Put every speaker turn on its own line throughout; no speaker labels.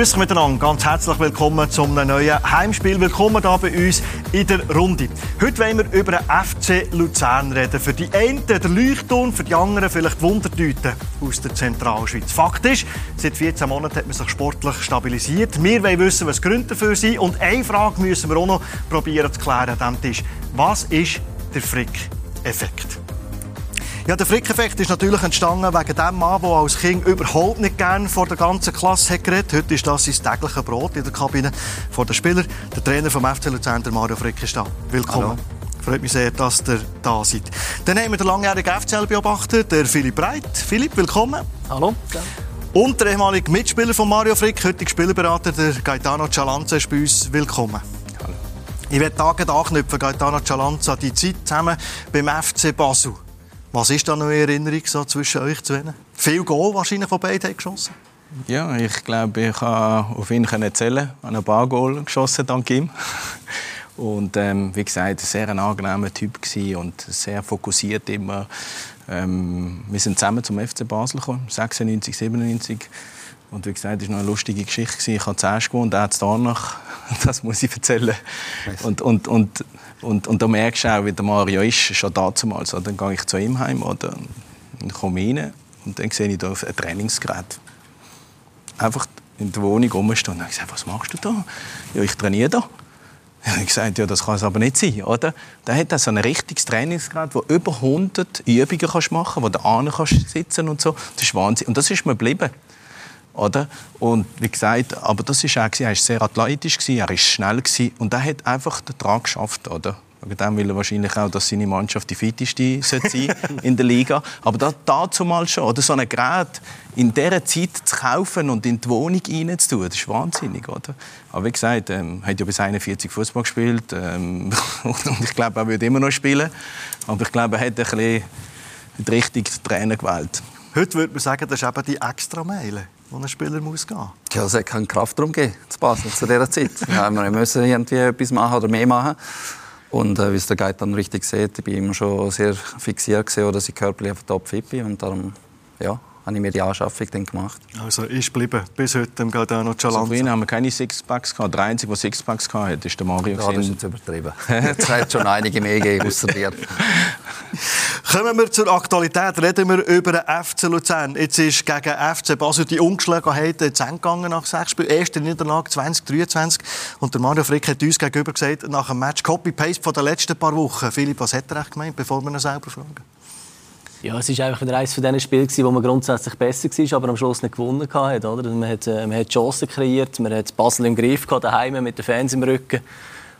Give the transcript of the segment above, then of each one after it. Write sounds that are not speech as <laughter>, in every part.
Grüß euch miteinander, ganz herzlich willkommen zum neuen Heimspiel. Willkommen hier bei uns in der Runde. Heute wollen wir über den FC Luzern reden. Für die einen der Leuchtturm, für die anderen vielleicht Wundertüten aus der Zentralschweiz. Fakt ist, seit 14 Monaten hat man sich sportlich stabilisiert. Wir wollen wissen, was die Gründe dafür sind. Und eine Frage müssen wir auch noch probieren zu klären an diesem Tisch. Was ist der Frick-Effekt? Ja, der Frick-Effekt ist natürlich entstanden wegen dem Mann, der als Kind überhaupt nicht gerne vor der ganzen Klasse hat geredet. Heute ist das sein tägliches Brot in der Kabine vor den Spielern. Der Trainer vom FC Luzern, der Mario Frick, ist da. Willkommen. Hallo. Freut mich sehr, dass ihr da seid. Dann haben wir den langjährigen FCL-Beobachter, der Philipp Breit. Philipp, willkommen.
Hallo.
Und der ehemalige Mitspieler von Mario Frick, heutige Spielerberater, der Gaetano Cialanza, ist bei uns. Willkommen. Hallo. Ich werde Tage anknüpfen, Gaetano Cialanza, die Zeit zusammen beim FC Basel. Was ist da noch eine Erinnerung so zwischen euch zwei? Viel Goal wahrscheinlich von beiden geschossen?
Ja, ich glaube, ich kann auf ihn erzählen. Ich habe ein paar Goal geschossen dank ihm. <laughs> Und ähm, wie gesagt, ein sehr angenehmer Typ und sehr fokussiert immer. Ähm, wir sind zusammen zum FC Basel gekommen, 96, 97. Und wie gesagt, es war noch eine lustige Geschichte. Ich habe zuerst gewohnt, er hat es danach. <laughs> Das muss ich erzählen. Und, und, und und, und da merkst du auch, wie der Mario ist, schon damals. Dann gehe ich zu ihm heim oder dann komme rein und dann sehe ich da ein Trainingsgerät. Einfach in der Wohnung rumstehen. Und ich gesagt, was machst du da? Ja, ich trainiere da. Ich habe gesagt, ja, das kann es aber nicht sein, oder? Da hat er so ein richtiges Trainingsgerät, wo über 100 Übungen kannst machen, wo du an kannst sitzen und so. Das ist Wahnsinn. Und das ist mir geblieben. Oder? Und wie gesagt, aber das ist auch, er war sehr athletisch, er war schnell und er hat einfach den Trag geschafft. Oder? Wegen will er wahrscheinlich auch, dass seine Mannschaft die fitteste <laughs> sein in der Liga. Aber da, dazu mal schon, oder so ein Gerät in dieser Zeit zu kaufen und in die Wohnung reinzutun, das ist wahnsinnig, oder? Aber wie gesagt, ähm, er hat ja bis 41 Fußball gespielt ähm, <laughs> und ich glaube, er wird immer noch spielen. Aber ich glaube, er hat ein bisschen den richtigen Trainer gewählt.
Heute würde man sagen, das ist eben die extra Meile wo ein Spieler muss gehen muss.
Ja, es hat keinen Kraftraum gegeben, zu Basel zu dieser Zeit. <laughs> ja, wir müssen irgendwie etwas machen oder mehr machen. Und äh, wie es der Guide dann richtig sieht, ich war immer schon sehr fixiert, gewesen, dass ich körperlich auf topfit bin. Und darum, ja, habe ich mir die Anschaffung dann gemacht.
Also ist geblieben bis heute im Galdano Cialanza.
Also früher haben wir keine Sixpacks gehabt. Der Einzige, der Sixpacks hatte, ist der Mario.
Ja, das ist jetzt übertrieben. <laughs> Es hat schon einige mehr gegeben, außer dir. <laughs>
Kommen wir zur Aktualität. Reden wir über den FC Luzern. Jetzt ist gegen FC Basel die Ungeschlagenheit zu Ende gegangen nach sechs Spielen. Erste Niederlage 2023. Und der Mario Frick hat uns gegenüber gesagt, nach dem Match Copy-Paste von den letzten paar Wochen. Philipp, was hat er echt gemeint, bevor wir ihn selber fragen?
Ja, es war einfach wieder eines von diesen Spielen, wo man grundsätzlich besser war, aber am Schluss nicht gewonnen hat. Oder? Man, hat, äh, man hat Chancen kreiert, man hat Basel im Griff gehabt, daheim mit den Fans im Rücken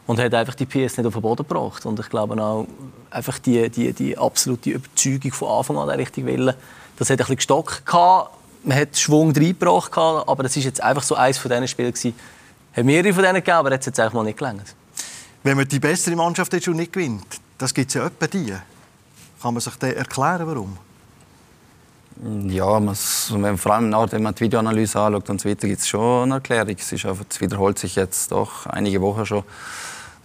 und hat einfach die PS nicht auf den Boden gebracht. Und ich glaube auch, einfach die, die, die absolute Überzeugung von Anfang an, der richtige Wille, das hat ein bisschen gestockt gehabt. Man hat Schwung reingebracht, aber das war jetzt einfach so eines von diesen Spielen gewesen. Hat mehrere von denen gegeben, aber hat es jetzt einfach mal nicht gelangt.
Wenn man die bessere Mannschaft jetzt schon nicht gewinnt, das gibt es ja etwa die. Kann man sich dann erklären, warum?
Ja, man, vor allem auch, wenn man die Videoanalyse anschaut und so weiter, gibt es schon eine Erklärung. Es, ist einfach, es wiederholt sich jetzt doch einige Wochen schon,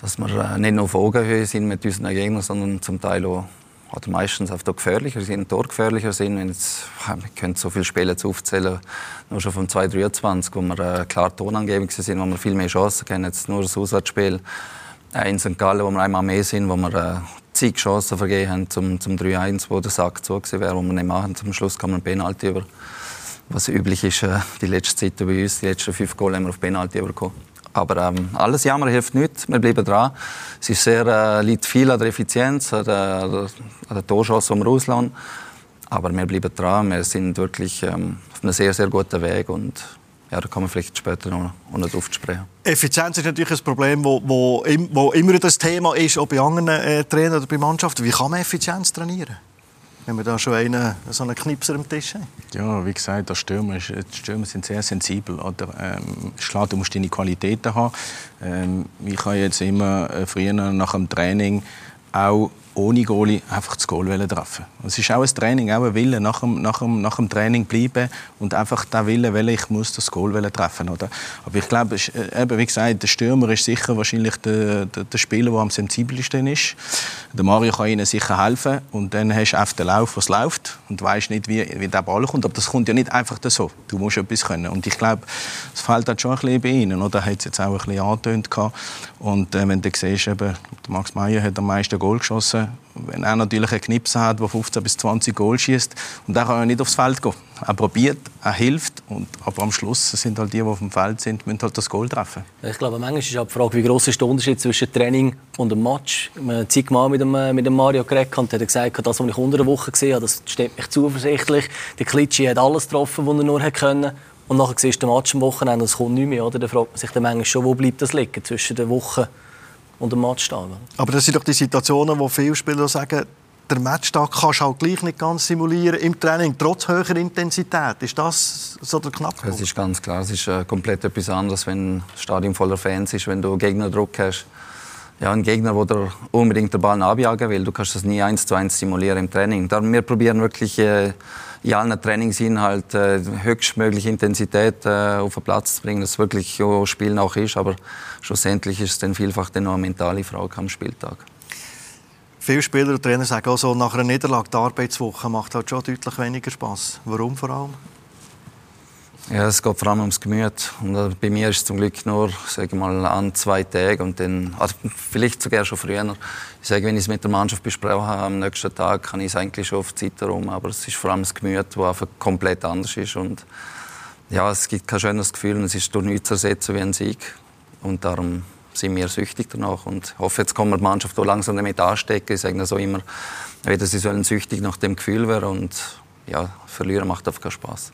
dass wir äh, nicht nur auf Augenhöhe sind mit unseren Gegnern, sondern zum Teil auch oder meistens auch gefährlicher sind, torgefährlicher sind. Wenn jetzt, wir können so viele Spiele jetzt aufzählen, nur schon vom 2023, wo wir äh, klar tonangebend sind, wo wir viel mehr Chancen kennen. Jetzt nur das Auswärtsspiel äh, in St. Gallen, wo wir einmal mehr sind, wo wir äh, zig Chancen vergeben haben zum, zum 3-1, wo der Sack zu wäre, wo wir nicht machen. Zum Schluss kam ein Penalty über. Was üblich ist, äh, die letzte Zeit bei uns, die letzten fünf Goal haben wir auf Penalty bekommen. Aber ähm, alles Jammer hilft nicht. Wir bleiben dran. Es ist sehr, äh, liegt viel an der Effizienz, an der, an der Torchance, die wir auslassen. Aber wir bleiben dran. Wir sind wirklich ähm, auf einem sehr, sehr guten Weg. Und ja, da kann man vielleicht später noch, noch nicht aufsprechen.
Effizienz ist natürlich ein Problem, wo, wo, wo immer das Thema ist, auch bei anderen äh, Trainern oder bei Mannschaften. Wie kann man Effizienz trainieren? Wenn wir da schon einen, so einen Knipser am Tisch haben.
Ja, wie gesagt, die Stürmer, die Stürmer sind sehr sensibel. Oder? Ähm, klar, du musst deine Qualitäten haben. Ähm, ich habe jetzt immer äh, früher nach dem Training auch ohne Goalie einfach das Goal treffen Es ist auch ein Training, auch ein Wille, nach dem, nach dem, nach dem Training bleiben und einfach der Wille, weil ich muss das Goal treffen oder? Aber ich glaube, äh, eben, wie gesagt, der Stürmer ist sicher wahrscheinlich der, der, der Spieler, der am sensibelsten ist. Der Mario kann ihnen sicher helfen und dann hast du auf den Lauf, was läuft und weißt nicht, wie, wie der Ball kommt. Aber das kommt ja nicht einfach so. Du musst etwas können. Und ich glaube, es fällt halt schon ein bisschen bei ihnen. Oder? Er hat es jetzt auch ein bisschen angetönt. Und äh, wenn du siehst, eben, Max Meyer hat am meisten Goal geschossen, wenn er natürlich einen Knips hat, der 15 bis 20 Goal schießt, und er kann ja nicht aufs Feld gehen. Er probiert, er hilft, und, aber am Schluss sind halt die, die auf dem Feld sind, müssen halt das Goal treffen.
Ich glaube, manchmal ist auch die Frage, wie groß ist der Unterschied zwischen Training und dem Match. Ich habe zigmal mit dem, äh, mit dem Mario geredet und er hat gesagt, das, was ich unter der Woche gesehen habe, das stimmt mich zuversichtlich. Der Klitschi hat alles getroffen, was er nur konnte. Und nachher siehst du den Match am Wochenende und es kommt nicht mehr. Oder? Dann fragt man sich dann manchmal schon, wo bleibt das liegen zwischen der Woche und dem Matchtag.
Aber das sind doch die Situationen, wo viele Spieler sagen, der Matchtag kannst du auch gleich nicht ganz simulieren im Training, trotz höherer Intensität. Ist das so der Knackpunkt?
Es ist ganz klar, es ist äh, komplett etwas anderes, wenn das Stadion voller Fans ist, wenn du Gegnerdruck hast. Ja, ein Gegner, der unbedingt den Ball abjagen will, du kannst das nie eins zu eins simulieren im Training. Darum, wir probieren wirklich äh, in allen Trainingsinhalten äh, höchstmögliche Intensität äh, auf den Platz zu bringen, dass wirklich ja, Spiel auch ist. Aber schlussendlich ist es dann vielfach dann noch eine mentale Frage am Spieltag.
Viele Spieler und Trainer sagen auch so, nach einer Niederlage die Arbeitswoche macht halt schon deutlich weniger Spaß. Warum vor allem?
Ja, es geht vor allem ums Gemüt. Und äh, bei mir ist es zum Glück nur sage mal, an zwei Tagen und dann, also vielleicht sogar schon früher. Ich sage, wenn ich es mit der Mannschaft besprochen habe, am nächsten Tag kann ich es eigentlich schon auf die Zeit herum. Aber es ist vor allem das Gemüt, das einfach komplett anders ist. Und ja, es gibt kein schönes Gefühl und es ist durch nichts zu ersetzen wie ein Sieg. Und darum sind wir süchtig danach. Und ich hoffe, jetzt kann man die Mannschaft auch langsam damit anstecken. Ich sage so immer, wieder, sie sollen süchtig nach dem Gefühl werden. Und ja, verlieren macht einfach keinen Spaß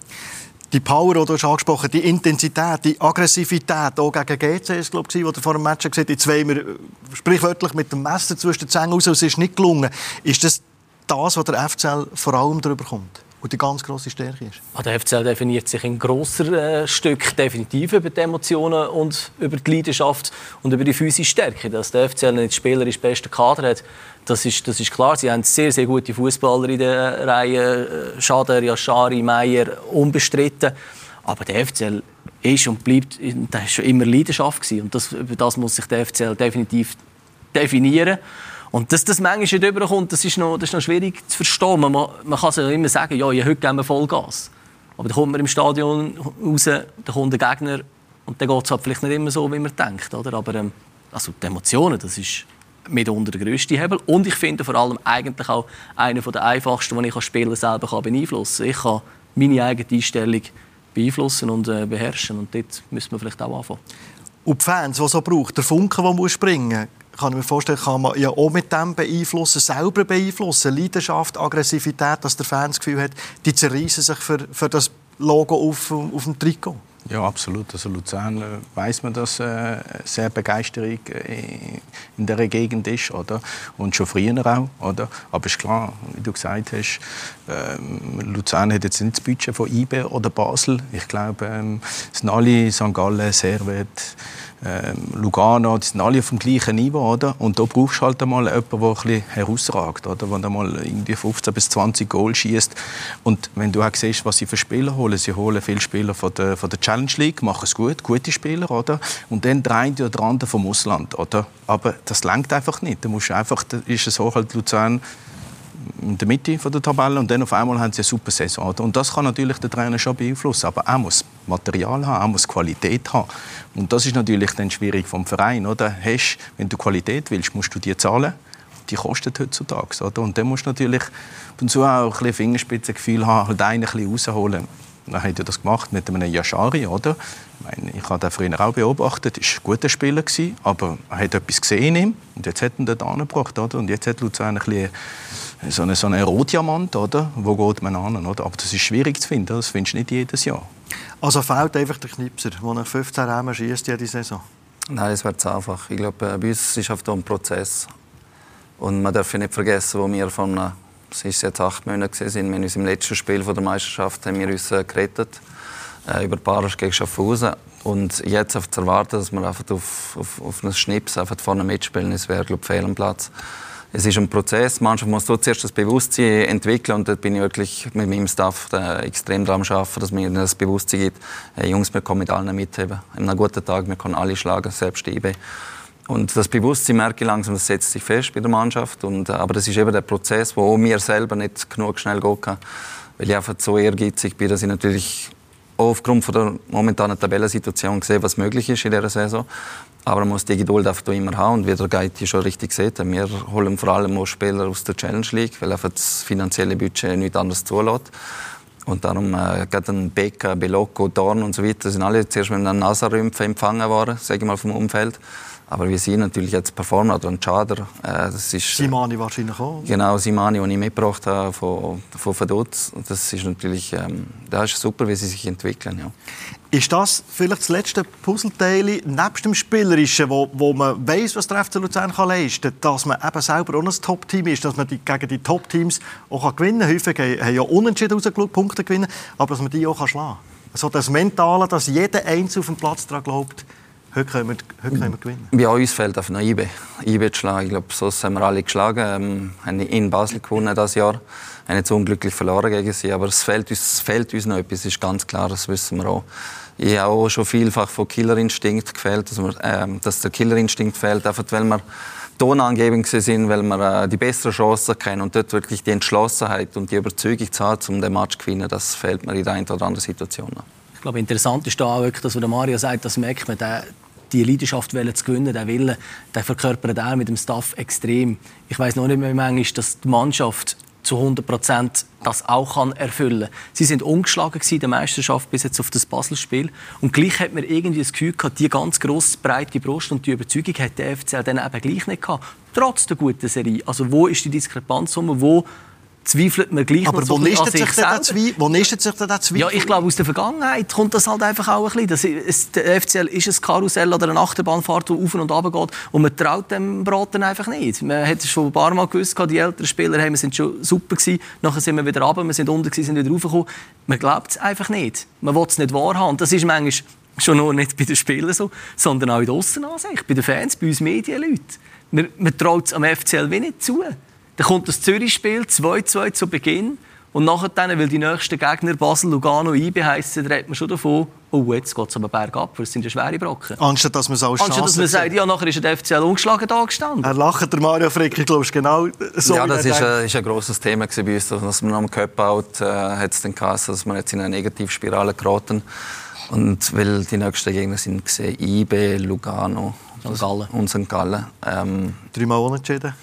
die Power, die du hast angesprochen die Intensität, die Aggressivität, auch gegen GC, ist, glaube ich, wo du vor dem Match gesagt hast, jetzt wollen wir äh, sprichwörtlich mit dem Messer zwischen den Zähnen raus, es ist nicht gelungen. Ist das das, was der FCL vor allem darüber kommt? Und die ganz grosse Stärke ist?
Ah, der FCL definiert sich in grosser äh, Stück definitiv über die Emotionen und über die Leidenschaft und über die physische Stärke. Dass der FCL nicht spielerisch beste Kader hat, das ist, das ist klar. Sie haben sehr, sehr gute Fußballer in der Reihe. Äh, Schader, Yashari, Meier, unbestritten. Aber der FCL ist und bleibt, das ist schon immer Leidenschaft gewesen. Und das, über das muss sich der FCL definitiv definieren. Und dass das manchmal nicht überkommt, das ist noch, das ist noch schwierig zu verstehen. Man, man kann sich immer sagen, ja, ja, heute geben wir Vollgas. Aber dann kommt man im Stadion raus, dann kommt der Gegner und dann geht es halt vielleicht nicht immer so, wie man denkt. Oder? Aber ähm, also die Emotionen, das ist mitunter der grösste Hebel. Und ich finde vor allem eigentlich auch einer der einfachsten, den ich als Spieler selber kann beeinflussen kann. Ich kann meine eigene Einstellung beeinflussen und äh, beherrschen. Und dort müssen wir vielleicht auch anfangen.
Und die Fans, die so braucht, der Funke, der muss springen kann ich mir vorstellen, kann man ja auch mit dem beeinflussen, selber beeinflussen. Leidenschaft, Aggressivität, dass der Fan das Gefühl hat, die zerreißen sich für, für das Logo auf, auf dem Trikot.
Ja, absolut. Also Luzern äh, weiß man, dass äh, sehr Begeisterung äh, in der Gegend ist, oder? Und schon früher auch, oder? Aber ist klar, wie du gesagt hast, ähm, Luzern hat jetzt nicht das Budget von IBE oder Basel. Ich glaube, ähm, sind alle St. Gallen, Servet, Lugano, die sind alle auf dem gleichen Niveau, oder? Und da brauchst du halt einmal jemanden, der ein bisschen herausragt, oder? Der mal irgendwie 15 bis 20 Goal schießt. Und wenn du auch siehst, was sie für Spieler holen, sie holen viele Spieler von der, von der Challenge League, machen es gut, gute Spieler, oder? Und dann der eine oder andere vom Ausland, oder? Aber das langt einfach nicht. Da musst einfach, da ist es so halt Luzern in der Mitte der Tabelle und dann auf einmal haben sie eine super Saison. Und das kann natürlich der Trainer schon beeinflussen, aber er muss Material haben, er muss Qualität haben. Und das ist natürlich dann schwierig vom Verein. Oder? Hast, wenn du Qualität willst, musst du die zahlen. Die kostet heutzutage. Oder? Und dann musst du natürlich ab und zu auch ein bisschen Fingerspitzengefühl haben, halt einen ein bisschen rausholen. Dann hat er das gemacht mit einem Yashari, oder? Ich, meine, ich habe den früher auch beobachtet. Er war ein guter Spieler, aber er hat etwas gesehen in ihm. Und jetzt hat er ihn dort angebracht, oder? Und jetzt hat Luzern ein bisschen so ein, so ein Rotdiamant, oder? Wo geht man an, oder? Aber das ist schwierig zu finden. Das findest du nicht jedes Jahr.
Also fehlt einfach der Knipser, der nach 15 Räumen schießt jede Saison?
Nein, es wird zu einfach. Ich glaube, bei uns ist es ein Prozess. Und man darf nicht vergessen, wo wir von es ist jetzt acht Monate sind, wir haben uns im letzten Spiel der Meisterschaft haben wir uns äh, gerettet äh, über Paris gegen Schaffhausen und jetzt zu erwarten, dass wir einfach auf, auf, auf einen Schnips einfach vorne mitspielen, das wäre glaube ich fehl am Platz. Es ist ein Prozess. Mannschaft muss dort zuerst das Bewusstsein entwickeln und da bin ich wirklich mit meinem Staff extrem daran arbeiten, dass mir das Bewusstsein gibt, hey, Jungs, wir können mit allen mitheben. An einem guten Tag, wir können alle schlagen, selbst IB. Und das Bewusstsein merke ich langsam, das setzt sich fest bei der Mannschaft. Und, äh, aber das ist eben der Prozess, wo mir selber nicht genug schnell gehen kann. Weil ich einfach so ehrgeizig bin, dass ich natürlich aufgrund von der momentanen Tabellensituation sehe, was möglich ist in dieser Saison. Aber man muss die Geduld einfach immer haben. Und wie der Geiti schon richtig sieht, wir holen vor allem auch Spieler aus der Challenge League, weil einfach das finanzielle Budget nichts anderes zulässt. Und darum äh, gerade ein Becker, Belocco, Dorn und so weiter sind alle zuerst mit einem Nasenrümpfen empfangen worden, sage ich mal, vom Umfeld. Aber wir sehen natürlich jetzt Performer oder ein Chader.
Äh, das ist, Simani wahrscheinlich auch.
Genau, Simani, den ich mitgebracht habe von, von Vaduz. Das ist natürlich ähm, das ist super, wie sie sich entwickeln. Ja.
Ist das vielleicht das letzte Puzzleteil nebst dem Spielerischen, wo, wo man weiß, was der FC Luzern kann leisten kann, dass man eben selber auch ein Top-Team ist, dass man die, gegen die Top-Teams auch gewinnen kann? Häufig haben ja unentschieden rausgeschaut, Punkte gewinnen, aber dass man die auch schlagen kann. Also das Mentale, dass jeder Einzelne auf dem Platz daran glaubt, Heute können wir, heute können wir gewinnen.
Bei uns fehlt auf eine IB. IB zu schlagen. Ich glaube, so haben wir alle geschlagen. Ähm, haben in Basel gewonnen das Jahr. Haben jetzt unglücklich verloren gegen sie. Aber es fehlt uns, es fehlt uns noch etwas, das ist ganz klar, das wissen wir auch. Ich habe auch schon vielfach von Killerinstinkt gefehlt, dass, wir, ähm, dass der Killerinstinkt fehlt, einfach weil wir tonangebend sind, weil wir äh, die besseren Chancen kennen und dort wirklich die Entschlossenheit und die Überzeugung zu haben, um den Match zu gewinnen, das fehlt mir in der einen oder anderen Situation.
Ich glaube, interessant ist da auch wirklich, dass, was Mario sagt, das merkt man, der, die Leidenschaft zu gewinnen, der Wille, der verkörpert er mit dem Staff extrem. Ich weiß noch nicht mehr manchmal, dass die Mannschaft zu 100 Prozent das auch kann erfüllen. Sie sind ungeschlagen in der Meisterschaft bis jetzt auf das Basel-Spiel. Und gleich hat man irgendwie das Gefühl gehabt, die ganz grosse, breite Brust und die Überzeugung hat der FCL dann eben gleich nicht gehabt. Trotz der guten Serie. Also wo ist die Diskrepanz? Wo zweifelt man gleich
Aber
noch so
wo nistet sich, sich Wo nistet sich denn der Zweifel?
Ja, ich glaube, aus der Vergangenheit kommt das halt einfach auch ein bisschen. Das, es, der FCL ist ein Karussell oder eine Achterbahnfahrt, die auf und runter geht und man traut dem Braten einfach nicht. Man hat schon ein paar Mal gewusst, die älteren Spieler hey, wir sind schon super gewesen, nachher sind wir wieder runter, wir sind unten gewesen, sind wieder raufgekommen. Man glaubt es einfach nicht. Man will es nicht wahrhaben. Das ist manchmal schon nur nicht bei den Spielern so, sondern auch in der Aussenansicht, bei den Fans, bei uns Medienleuten. Man, man traut es am FCL wenig zu. Dann kommt das Zürich-Spiel 2-2 zu Beginn. Und nachher, weil die nächsten Gegner Basel, Lugano, IB heissen, redet man schon davon, oh, jetzt geht es aber bergab, weil es sind ja schwere Brocken.
Anstatt dass man es als
Anstatt dass man sagt, ja, nachher ist der FCL ungeschlagen da gestanden.
Er lacht, der Mario Frick, ich glaube, genau so.
Ja, das ist ein, ist ein grosses Thema bei uns, dass man am Cup-Out äh, hat es den Kasse, dass wir jetzt in eine Negativspirale geraten. Und weil die nächsten Gegner sind gesehen, IB, Lugano
und Gallen.
Und St. Gallen. Ähm,
Dreimal unentschieden.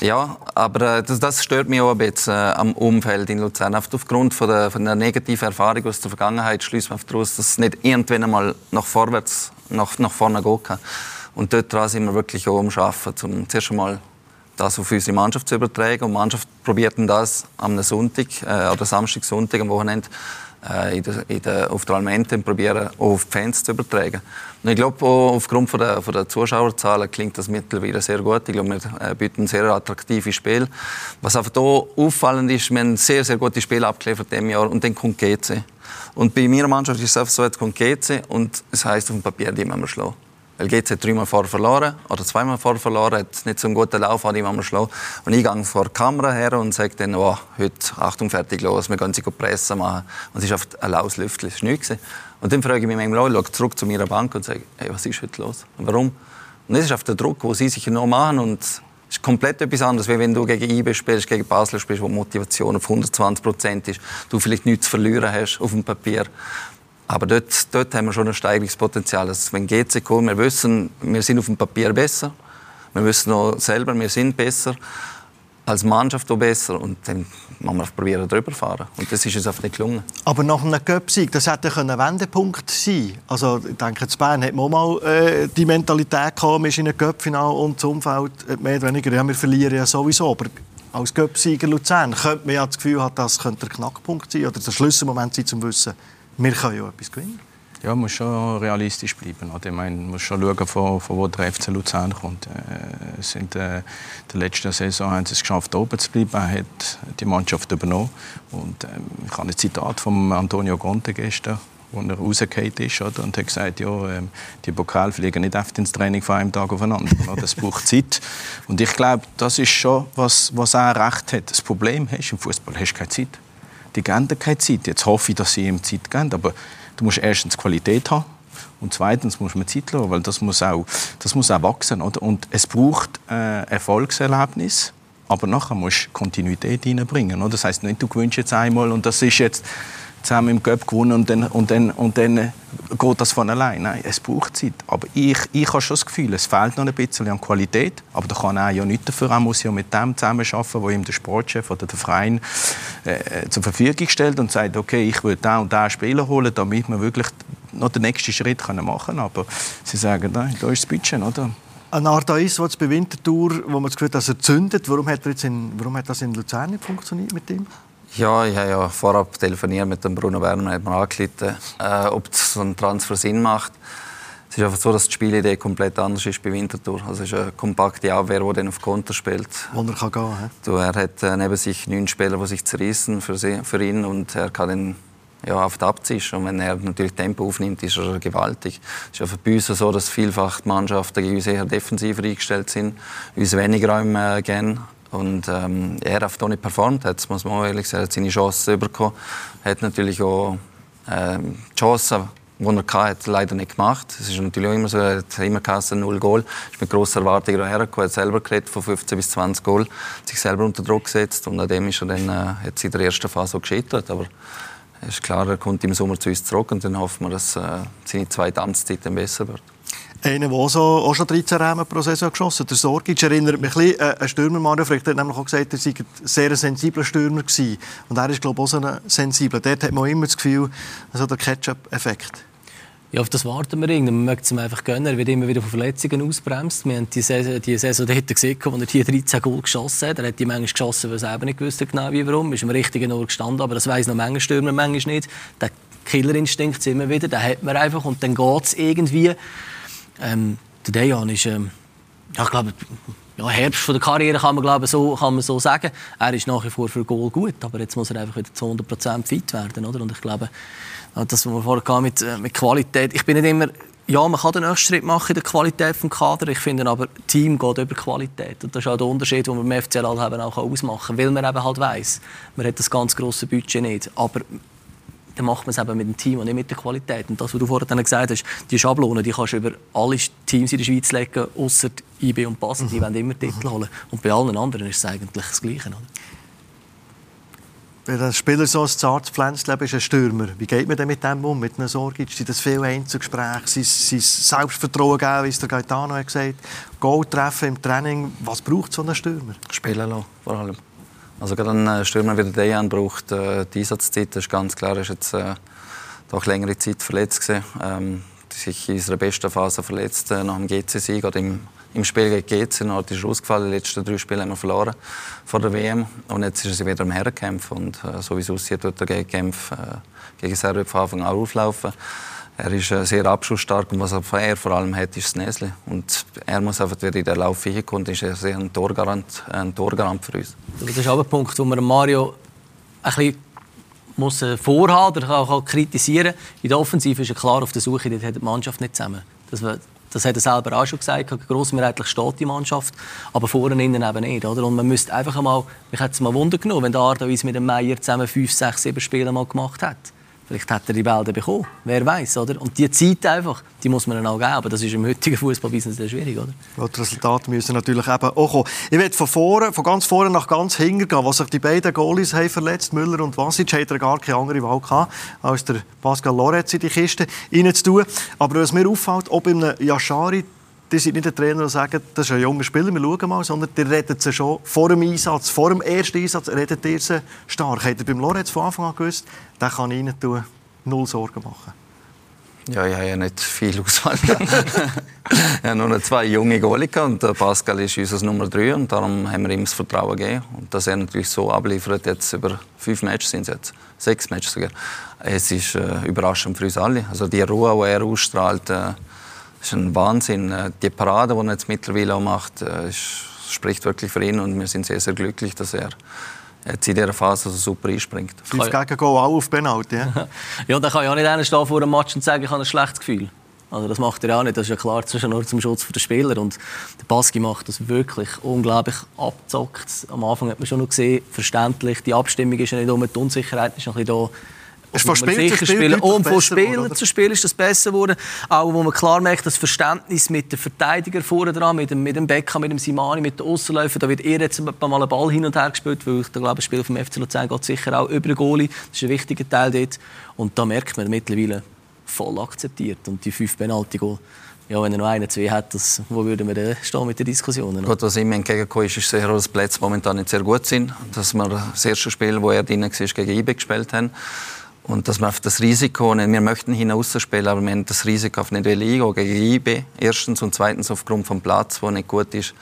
Ja, aber äh, das, das, stört mich auch ein bisschen äh, am Umfeld in Luzern. aufgrund von der, von der negativen Erfahrung aus der Vergangenheit schließt man daraus, dass es nicht irgendwann einmal nach vorwärts, nach, nach vorne gehen kann. Und dort sind wir wirklich auch am Arbeiten, um zuerst einmal das auf unsere Mannschaft zu übertragen. Und die Mannschaft probiert das am Sonntag äh, oder Samstag, Sonntag am Wochenende in der, in der, auf der Almente probieren, auf die Fans zu übertragen. Und ich glaube, aufgrund von der, von der Zuschauerzahlen klingt das mittlerweile sehr gut. Ich glaube, wir äh, bieten ein sehr attraktives Spiel. Was einfach hier auffallend ist, wir haben sehr, sehr gute Spiele abgeliefert in diesem Jahr und dann kommt GC. Und bei meiner Mannschaft ist es einfach so, jetzt kommt GC und es heisst auf dem Papier, die müssen wir schlagen. Weil GC hat dreimal vorher verloren oder zweimal vorher verloren, hat nicht so einen guten Lauf, hat immer schlagen. Und ich gehe vor die Kamera her und sage dann, oh, heute, Achtung, fertig, los, wir gehen sie pressen machen. Und es oft ein laues Lüftchen, es war nichts. Und dann frage ich mich manchmal, schaue zurück zu meiner Bank und sage, hey, was ist heute los? Warum? Und das ist auf der Druck, den sie sich noch machen und es ist komplett etwas anderes, wie wenn du gegen IB spielst, gegen Basel spielst, wo die Motivation auf 120 Prozent ist, du vielleicht nichts zu verlieren hast auf dem Papier. Aber dort, dort haben wir schon ein Steigerungspotenzial. Also wenn GC kommt, wir wissen, wir sind auf dem Papier besser. Wir wissen auch selber, wir sind besser. Als Mannschaft auch besser. Und dann müssen wir probieren, drüber fahren. Und das ist uns einfach nicht gelungen.
Aber nach einem Cup-Sieg, das hätte ein Wendepunkt sein Also, ich denke, in Bern hat man auch mal äh, die Mentalität gehabt, man ist in einem Cup-Final und das Umfeld mehr oder weniger, ja, wir verlieren ja sowieso. Aber als Cup-Sieger Luzern könnte man ja das Gefühl haben, das könnte der Knackpunkt sein oder der Schlüsselmoment sein, um zu wissen, wir können ja etwas gewinnen.
Ja, man muss schon realistisch bleiben. Ich meine, man muss schon schauen, von, von wo der FC Luzern kommt. Äh, sind, äh, der letzten Saison haben sie es geschafft, oben zu bleiben. Er hat die Mannschaft übernommen. Und, äh, ich habe ein Zitat von Antonio Conte gestern wo er rausgefallen ist oder? und hat gesagt, ja, ähm, die Pokal fliegen nicht oft ins Training von einem Tag aufeinander. <laughs> Das braucht Zeit. Und ich glaube, das ist schon, was, was er recht hat. Das Problem ist, im Fußball hast du keine Zeit. Die geben keine Zeit. Jetzt hoffe ich, dass sie ihm Zeit geben, aber du musst erstens Qualität haben und zweitens muss man Zeit lassen, weil das muss auch, das muss auch wachsen. Oder? Und es braucht äh, Erfolgserlebnis aber nachher musst du Kontinuität reinbringen. Oder? Das heißt nicht, du gewünscht jetzt einmal und das ist jetzt zusammen im Göpp gewonnen und dann, und, dann, und dann geht das von allein. Nein, es braucht Zeit. Aber ich, ich habe schon das Gefühl, es fehlt noch ein bisschen an Qualität. Aber da kann er ja nichts dafür. Er muss ja mit dem zusammenarbeiten, wo ihm der Sportchef oder der Verein äh, zur Verfügung stellt und sagt, okay, ich will da und da Spieler holen, damit wir wirklich noch den nächsten Schritt machen können. Aber sie sagen, da ist das Budget, oder?
Ein Ardais, der bei Winterthur, wo man das Gefühl hat, dass er zündet. Warum hat, er jetzt in, warum hat das in Luzern nicht funktioniert mit ihm?
Ja, ich habe ja vorab telefoniert mit dem Bruno Werner, hat mir angerufen, äh, ob so ein Transfer Sinn macht. Es ist einfach so, dass die Spielidee komplett anders ist bei Winterthur. Also es ist eine kompakte Abwehr, die dann auf Konter spielt.
Wo er kann gehen
kann. Er hat äh, neben sich neun Spieler, die sich zerrissen für, sie, für ihn und er kann dann ja, auf der Abzisch. Und wenn er natürlich Tempo aufnimmt, ist er gewaltig. Es ist ja bei uns so, dass vielfach die Mannschaften gegen uns eher defensiver eingestellt sind, uns weniger Räume äh, geben. Und ähm, er hat auch nicht performt, hat, muss man auch ehrlich sagen, hat seine Chancen bekommen. Hat natürlich auch ähm, die Chancen, die er hatte, leider nicht gemacht. Es ist natürlich auch immer so, er hat immer geheißen, null Goal. Er ist mit grosser Erwartung hergekommen, er hat selber geredet von 15 bis 20 Goal, sich selber unter Druck gesetzt und an dem ist er dann äh, jetzt in der ersten Phase auch gescheitert. Aber es ist klar, er kommt im Sommer zu uns zurück und dann hoffen wir, dass äh, seine zweite Amtszeit dann besser wird.
Einer, der so, auch schon 13 Rahmen pro Saison geschossen hat, der Sorgic, erinnert mich ein bisschen äh, an Stürmer Mario Frick. hat nämlich auch gesagt, er sei ein sehr sensibler Stürmer gewesen. Und er ist, glaube ich, auch so ein sensibler. Dort hat man immer das Gefühl, also der Ketchup-Effekt.
Ja, auf das warten wir irgendwie. Man möchte es ihm einfach gönnen. Er wird immer wieder von Verletzungen ausbremst. Wir haben die Saison, die Saison dort gesehen, wo er hier 13 Goal geschossen hat. Er hat die manchmal geschossen, weil er selber nicht gewusst genau wie warum. Ist am richtigen Ort gestanden, aber das weiss noch manche Stürmer manchmal nicht. Der Killerinstinkt immer wieder, den hat man einfach und dann geht es irgendwie. Ähm, der Dejan ist, ähm, ja, ich glaube, ja, Herbst von der Karriere kann man, glaube so, kann man so sagen. Er ist nach wie vor für Goal gut, aber jetzt muss er einfach wieder zu 100% fit werden. Oder? Und ich glaube, das, was wir vorher mit, äh, mit Qualität, ich bin nicht immer ja, man kann den nächsten Schritt machen in der Qualität des Kaders. Ich finde aber, Team geht über Qualität. Und das ist auch der Unterschied, den man im FCL halt auch ausmachen kann. Weil man eben halt weiss, man hat das ganz grosse Budget nicht. Aber dann macht man es eben mit dem Team und nicht mit der Qualität. Und das, was du vorhin dann gesagt hast, die Schablonen, die kannst du über alle Teams in der Schweiz legen, außer IB und Basel. Die mhm. wollen immer Titel holen. Und bei allen anderen ist es eigentlich das Gleiche. Oder?
Wenn ein Spieler so ein zartes Pflänzchen ist, ein Stürmer, wie geht man denn mit dem um, mit einer Sorge? Sind das viele Einzelgespräche, sein, sein Selbstvertrauen geben, wie es der Gaetano hat gesagt Goal treffen im Training, was braucht so ein Stürmer?
Spielen lassen, vor allem. Also gerade ein äh, Stürmer wie der Dejan braucht äh, die Einsatzzeit, das ist ganz klar. Er ist jetzt äh, doch längere Zeit verletzt gewesen. Ähm, sich in unserer besten Phase verletzt äh, nach dem GC-Sieg oder im, im Spiel gegen GC. Dann ist ausgefallen. Die letzten drei Spiele haben wir verloren vor der WM. Und jetzt ist er wieder im Herrenkampf. Und äh, so wie es aussieht, wird er äh, gegen Serbien von Anfang an auflaufen. Er ist äh, sehr abschlussstark und was er vor allem hat, ist das Näsli. Und er muss einfach wieder in den Lauf hinkommen, ist er sehr ein Torgarant, ein Torgarant für uns.
Das ist auch ein Punkt, wo man Mario ein bisschen muss äh, vorhaben oder auch kritisieren In der Offensive ist er klar auf der Suche, dort hat die Mannschaft nicht zusammen. Das, das hat er selber auch schon gesagt, grossmehrheitlich steht die Mannschaft, aber vorne innen eben nicht. Oder? Und man müsste einfach einmal, mich hätte es mal Wunder genommen, wenn der Arda mit dem Meier zusammen fünf, sechs, sieben Spiele mal gemacht hat. Vielleicht hat er die Bälle bekommen. Wer weiß, oder? Und die Zeit einfach, die muss man dann auch geben. Aber das ist im heutigen Fußballbusiness sehr schwierig, oder?
Ja, die Resultate müssen natürlich eben auch kommen. Ich werde von, vorne, von ganz vorne nach ganz hinten gehen. Was sich die beiden Goalies haben verletzt, Müller und Vasic, hat er gar keine andere Wahl gehabt, als der Pascal Loretz in die Kiste reinzutun. Aber was mir auffällt, ob in einem Yashari die sind nicht der Trainer, der sagt, das ist ein junger Spieler, wir schauen mal, sondern die redet sie schon vor dem Einsatz, vor dem ersten Einsatz, redet ihr sie stark. Habt ihr beim Lorenz von Anfang an gewusst, der kann rein tun, null Sorgen machen?
Ja, ich habe ja nicht viel Auswahl. <laughs> ich habe nur zwei junge Goalie und Pascal ist unser Nummer drei und darum haben wir ihm das Vertrauen gegeben. Und dass er natürlich so abliefert, jetzt über fünf Matches sind es jetzt, sechs Matches sogar. Es ist äh, überraschend für uns alle. Also die Ruhe, die er ausstrahlt, äh, ist ein Wahnsinn. Äh, die Parade, die er jetzt mittlerweile auch macht, äh, spricht wirklich für ihn und wir sind sehr, sehr glücklich, dass er jetzt in dieser Phase so super einspringt.
Fünf gegen Goal, auch auf Penalty. Ja, <laughs>
ja dann kann ich auch nicht stehen vor einem Match und sagen, ich habe ein schlechtes Gefühl. Also das macht er auch nicht, das ist ja klar, das ist nur zum Schutz der Spieler. Und der Baski macht das wirklich unglaublich abzockt. Am Anfang hat man schon noch gesehen, verständlich, die Abstimmung ist ja nicht um, die Unsicherheit ist noch ein bisschen da.
Es von Spiel zu Spiel
Und von Spiel zu Spiel ist das besser geworden. Auch wo man klar merkt, das Verständnis mit den Verteidigern vorne dran, mit dem, mit dem Becker, mit dem Simani, mit den Aussenläufern. Da wird eher jetzt mal einen Ball hin und her gespielt, weil ich glaube, das Spiel vom FC Luzern geht sicher auch über den Goalie. Das ist ein wichtiger Teil dort. Und da merkt man mittlerweile voll akzeptiert. Und die fünf penalty -Goal, ja, wenn er noch einen, zwei hat, das, wo würden wir stehen mit den Diskussionen?
Gut, was ihm entgegengekommen ist, ist sicher, dass die Plätze momentan nicht sehr gut sind. Dass wir das erste Spiel, wo er drin war, gegen IBE gespielt haben. Und dass wir auf das Risiko, wir möchten hinaus spielen, aber wir haben das Risiko auf nicht eingehen gegen IB. Erstens und zweitens aufgrund vom Platz, der nicht gut ist,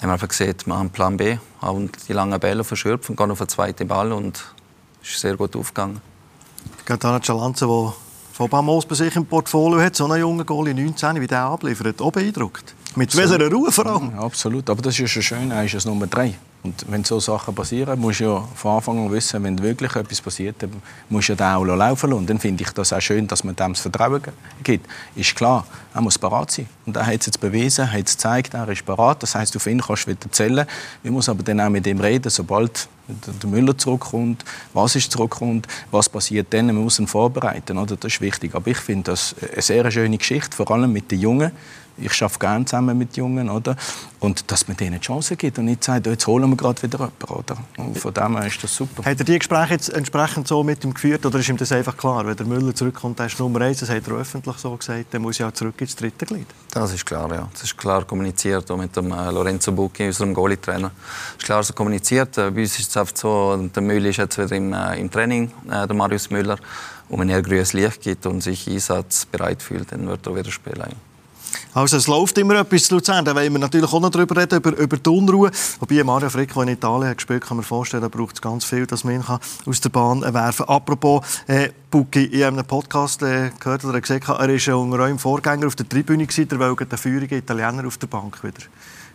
haben wir einfach gesagt, wir haben Plan B, haben die langen Bälle verschürfen, gehen auf den zweiten Ball und es ist sehr gut aufgegangen.
Gaetano Cialanza, der Fabamos bei sich im Portfolio hat, so einen jungen Goalie 19, wie der abliefert, auch beeindruckt. Mit welcher Ruhe vor allem.
Ja, absolut, aber das ist ja schön, er ist es Nummer drei. Und wenn so Sachen passieren, musst du ja von Anfang an wissen, wenn wirklich etwas passiert, dann musst du ja den auch laufen lassen. Und dann finde ich das auch schön, dass man dem das Vertrauen gibt. Ist klar, er muss parat sein. Und er hat es jetzt bewiesen, er hat es gezeigt, er ist parat. Das heisst, auf ihn kannst du wieder zählen. Wir müssen aber dann auch mit ihm reden, sobald der Müller zurückkommt, was ist zurückkommt, was passiert dann, man muss ihn vorbereiten. Oder? Das ist wichtig. Aber ich finde das eine sehr schöne Geschichte, vor allem mit den Jungen ich arbeite gerne zusammen mit Jungen, oder? Und dass man denen Chancen gibt und nicht sagt, jetzt holen wir gerade wieder jemanden, oder? Und von dem her ist das super.
Hat er die Gespräche jetzt entsprechend so mit ihm geführt oder ist ihm das einfach klar? Wenn der Müller zurückkommt, der ist Nummer eins, das hat er öffentlich so gesagt, dann muss er ja zurück ins dritte Glied.
Das ist klar, ja. Das ist klar kommuniziert, auch mit dem äh, Lorenzo Bucchi, unserem Goalie-Trainer. Das ist klar so kommuniziert. Äh, bei uns ist es einfach so, der Müller ist jetzt wieder im, äh, im Training, der Marius Müller. Und wenn er grünes Licht gibt und sich einsatzbereit fühlt, dann wird er wieder spielen.
Also es läuft immer etwas zu Luzern. Da wollen wir natürlich auch noch darüber reden, über, über die Unruhe. Wobei Mario Frick, der in Italien hat gespielt kann man vorstellen, da braucht es ganz viel, dass man ihn aus der Bahn werfen kann. Apropos, äh, Bucki, in einem Podcast äh, gehört oder gesehen, er war unter eurem Vorgänger auf der Tribüne, der wollte den feurigen Italiener auf der Bank wieder.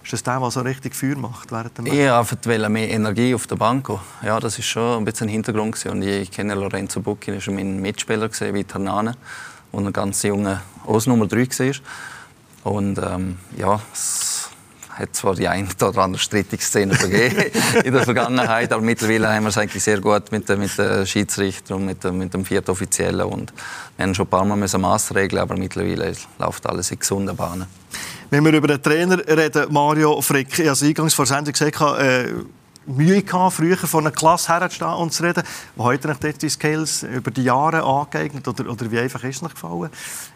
Ist das der, der so richtig Feuer macht während dem
Match? Ich einfach mehr Energie auf der Bank. Ja, das ist schon ein bisschen ein Hintergrund. Und ich kenne Lorenzo Bucchi, er war mein Mitspieler wie Ternane, wo er ganz junge Os Nummer 3 war. Und ähm, ja, es hat zwar die eine oder andere strittige Szene gegeben <laughs> in der Vergangenheit, aber mittlerweile haben wir es eigentlich sehr gut mit, mit den Schiedsrichtern und mit, mit dem vierten Offiziellen. Und wir haben schon ein paar Mal Maßregeln, aber mittlerweile läuft alles in gesunden Bahnen.
Wenn wir über den Trainer reden, Mario Frick, ich habe eingangs vor Sendung gesagt, äh, Mühe gehabt, früher von einer Klasse herzustehen und zu reden. Wo heute noch die Skills über die Jahre angeeignet oder, oder wie einfach ist es noch gefallen,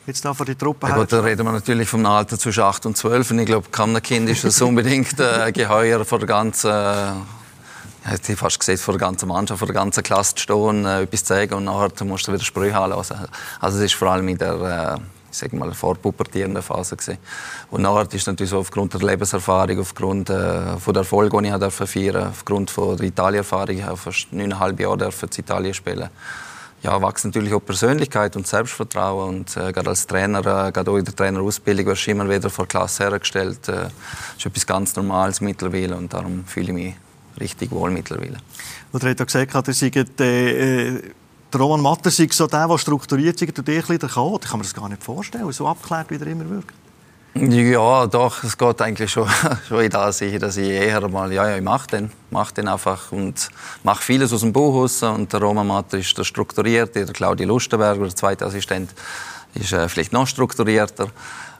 jetzt da von die Truppe
ja, gut, Da reden wir natürlich vom Alter zwischen 8 und 12 und ich glaube, keinem Kind ist das <laughs> unbedingt äh, geheuer vor der ganzen äh, ich fast gesehen, vor der ganzen Mannschaft, vor der ganzen Klasse zu stehen, äh, etwas zu sagen und nachher musst du wieder Sprüche anlassen. Also es ist vor allem in der äh, sage mal, vorpubertierenden Phase gewesen. Und nachher ist natürlich so aufgrund der Lebenserfahrung, aufgrund äh, von der Erfolge, die ich durfte feiern, aufgrund von der Italienerfahrung, ich fast neuneinhalb Jahre in Italien spielen. Ja, wächst natürlich auch Persönlichkeit und Selbstvertrauen und äh, gerade als Trainer, äh, gerade auch in der Trainerausbildung wirst du immer wieder vor Klasse hergestellt. Äh, ist etwas ganz Normales mittlerweile und darum fühle ich mich richtig wohl mittlerweile.
Und er hat ja gesagt, ihr seid äh, der Roman Matter sei so der, der strukturiert ist und dich der Chaot. Ich kann mir das gar nicht vorstellen, so abgeklärt, wie er immer wirkt.
Ja, doch, es geht eigentlich schon, <laughs> schon in das sicher, dass ich eher mal, ja, ja, ich mache den, mach den einfach und mache vieles aus dem Buch raus. Und der Roman Matter ist der strukturierte, der Claudia Lustenberger, der zweite Assistent, ist äh, vielleicht noch strukturierter.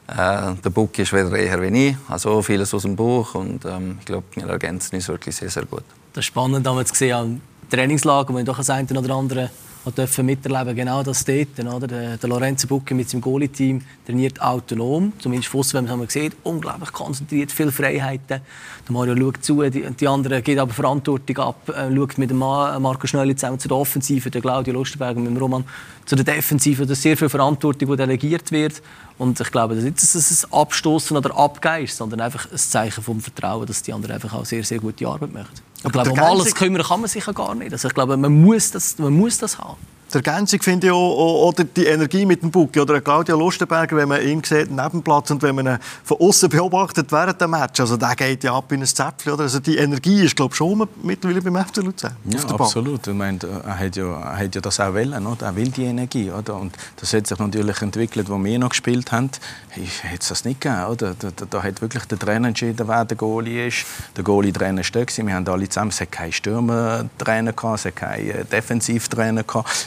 Äh, der Buck ist wieder eher wie ich, also vieles aus dem Buch und ähm, ich glaube, wir ergänzen uns wirklich sehr, sehr gut.
Das ist spannend, damals gesehen am Trainingslager, wo ich doch das eine oder andere dürfen miterleben genau das dort. Oder? Der, der Lorenzo Bucchi mit seinem Goalie-Team trainiert autonom, zumindest von wenn man es sieht, unglaublich konzentriert, viele Freiheiten. Der Mario schaut zu, die, die anderen geben aber Verantwortung ab, äh, schaut mit dem Marco Schnelli zusammen zu der Offensive, der Claudio Lustenberger mit dem Roman zu der Defensive, da ist sehr viel Verantwortung, die delegiert wird. Und ich glaube, das ist nicht, ein Abstoßen oder Abgehen ist, sondern einfach ein Zeichen vom Vertrauen, dass die anderen einfach auch sehr, sehr gute Arbeit machen. Ich glaube, um alles kümmern kann man sich ja gar nicht. Also ich glaube, man muss das, man muss das haben.
Die Ergänzung finde ich auch, oder die Energie mit dem Bucki oder Claudio Lustenberger, wenn man ihn sieht neben Platz und wenn man ihn von außen beobachtet während dem Match, also der geht ja ab in ein Zäpfchen, oder? Also die Energie ist, glaube ich, schon mittlerweile beim FC Luzern.
Ja, absolut. Ich meine, er hat ja, er hat ja das auch wollen, oder? Er will die Energie, oder? Und das hat sich natürlich entwickelt, wo wir noch gespielt haben. Hätte es das nicht gegeben, oder? Da, da, da, hat wirklich der Trainer entschieden, wer der Goalie ist. Der Goalie-Trainer war Wir haben alle zusammen, es hat keinen Stürmer-Trainer es hat keinen Defensivtrainer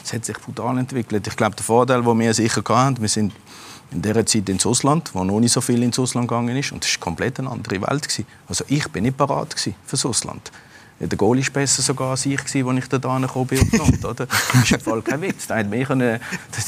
Es hat sich brutal entwickelt. Ich glaube, der Vorteil, den wir sicher hatten, wir sind in dieser Zeit ins Ausland, wo noch nicht so viel ins Ausland gegangen ist, und es war komplett eine andere Welt. Also ich bin nicht parat für das Ausland. Der Goalie war besser sogar als ich, als ich da gekommen bin. Das ist im Fall kein Witz. Da hat mich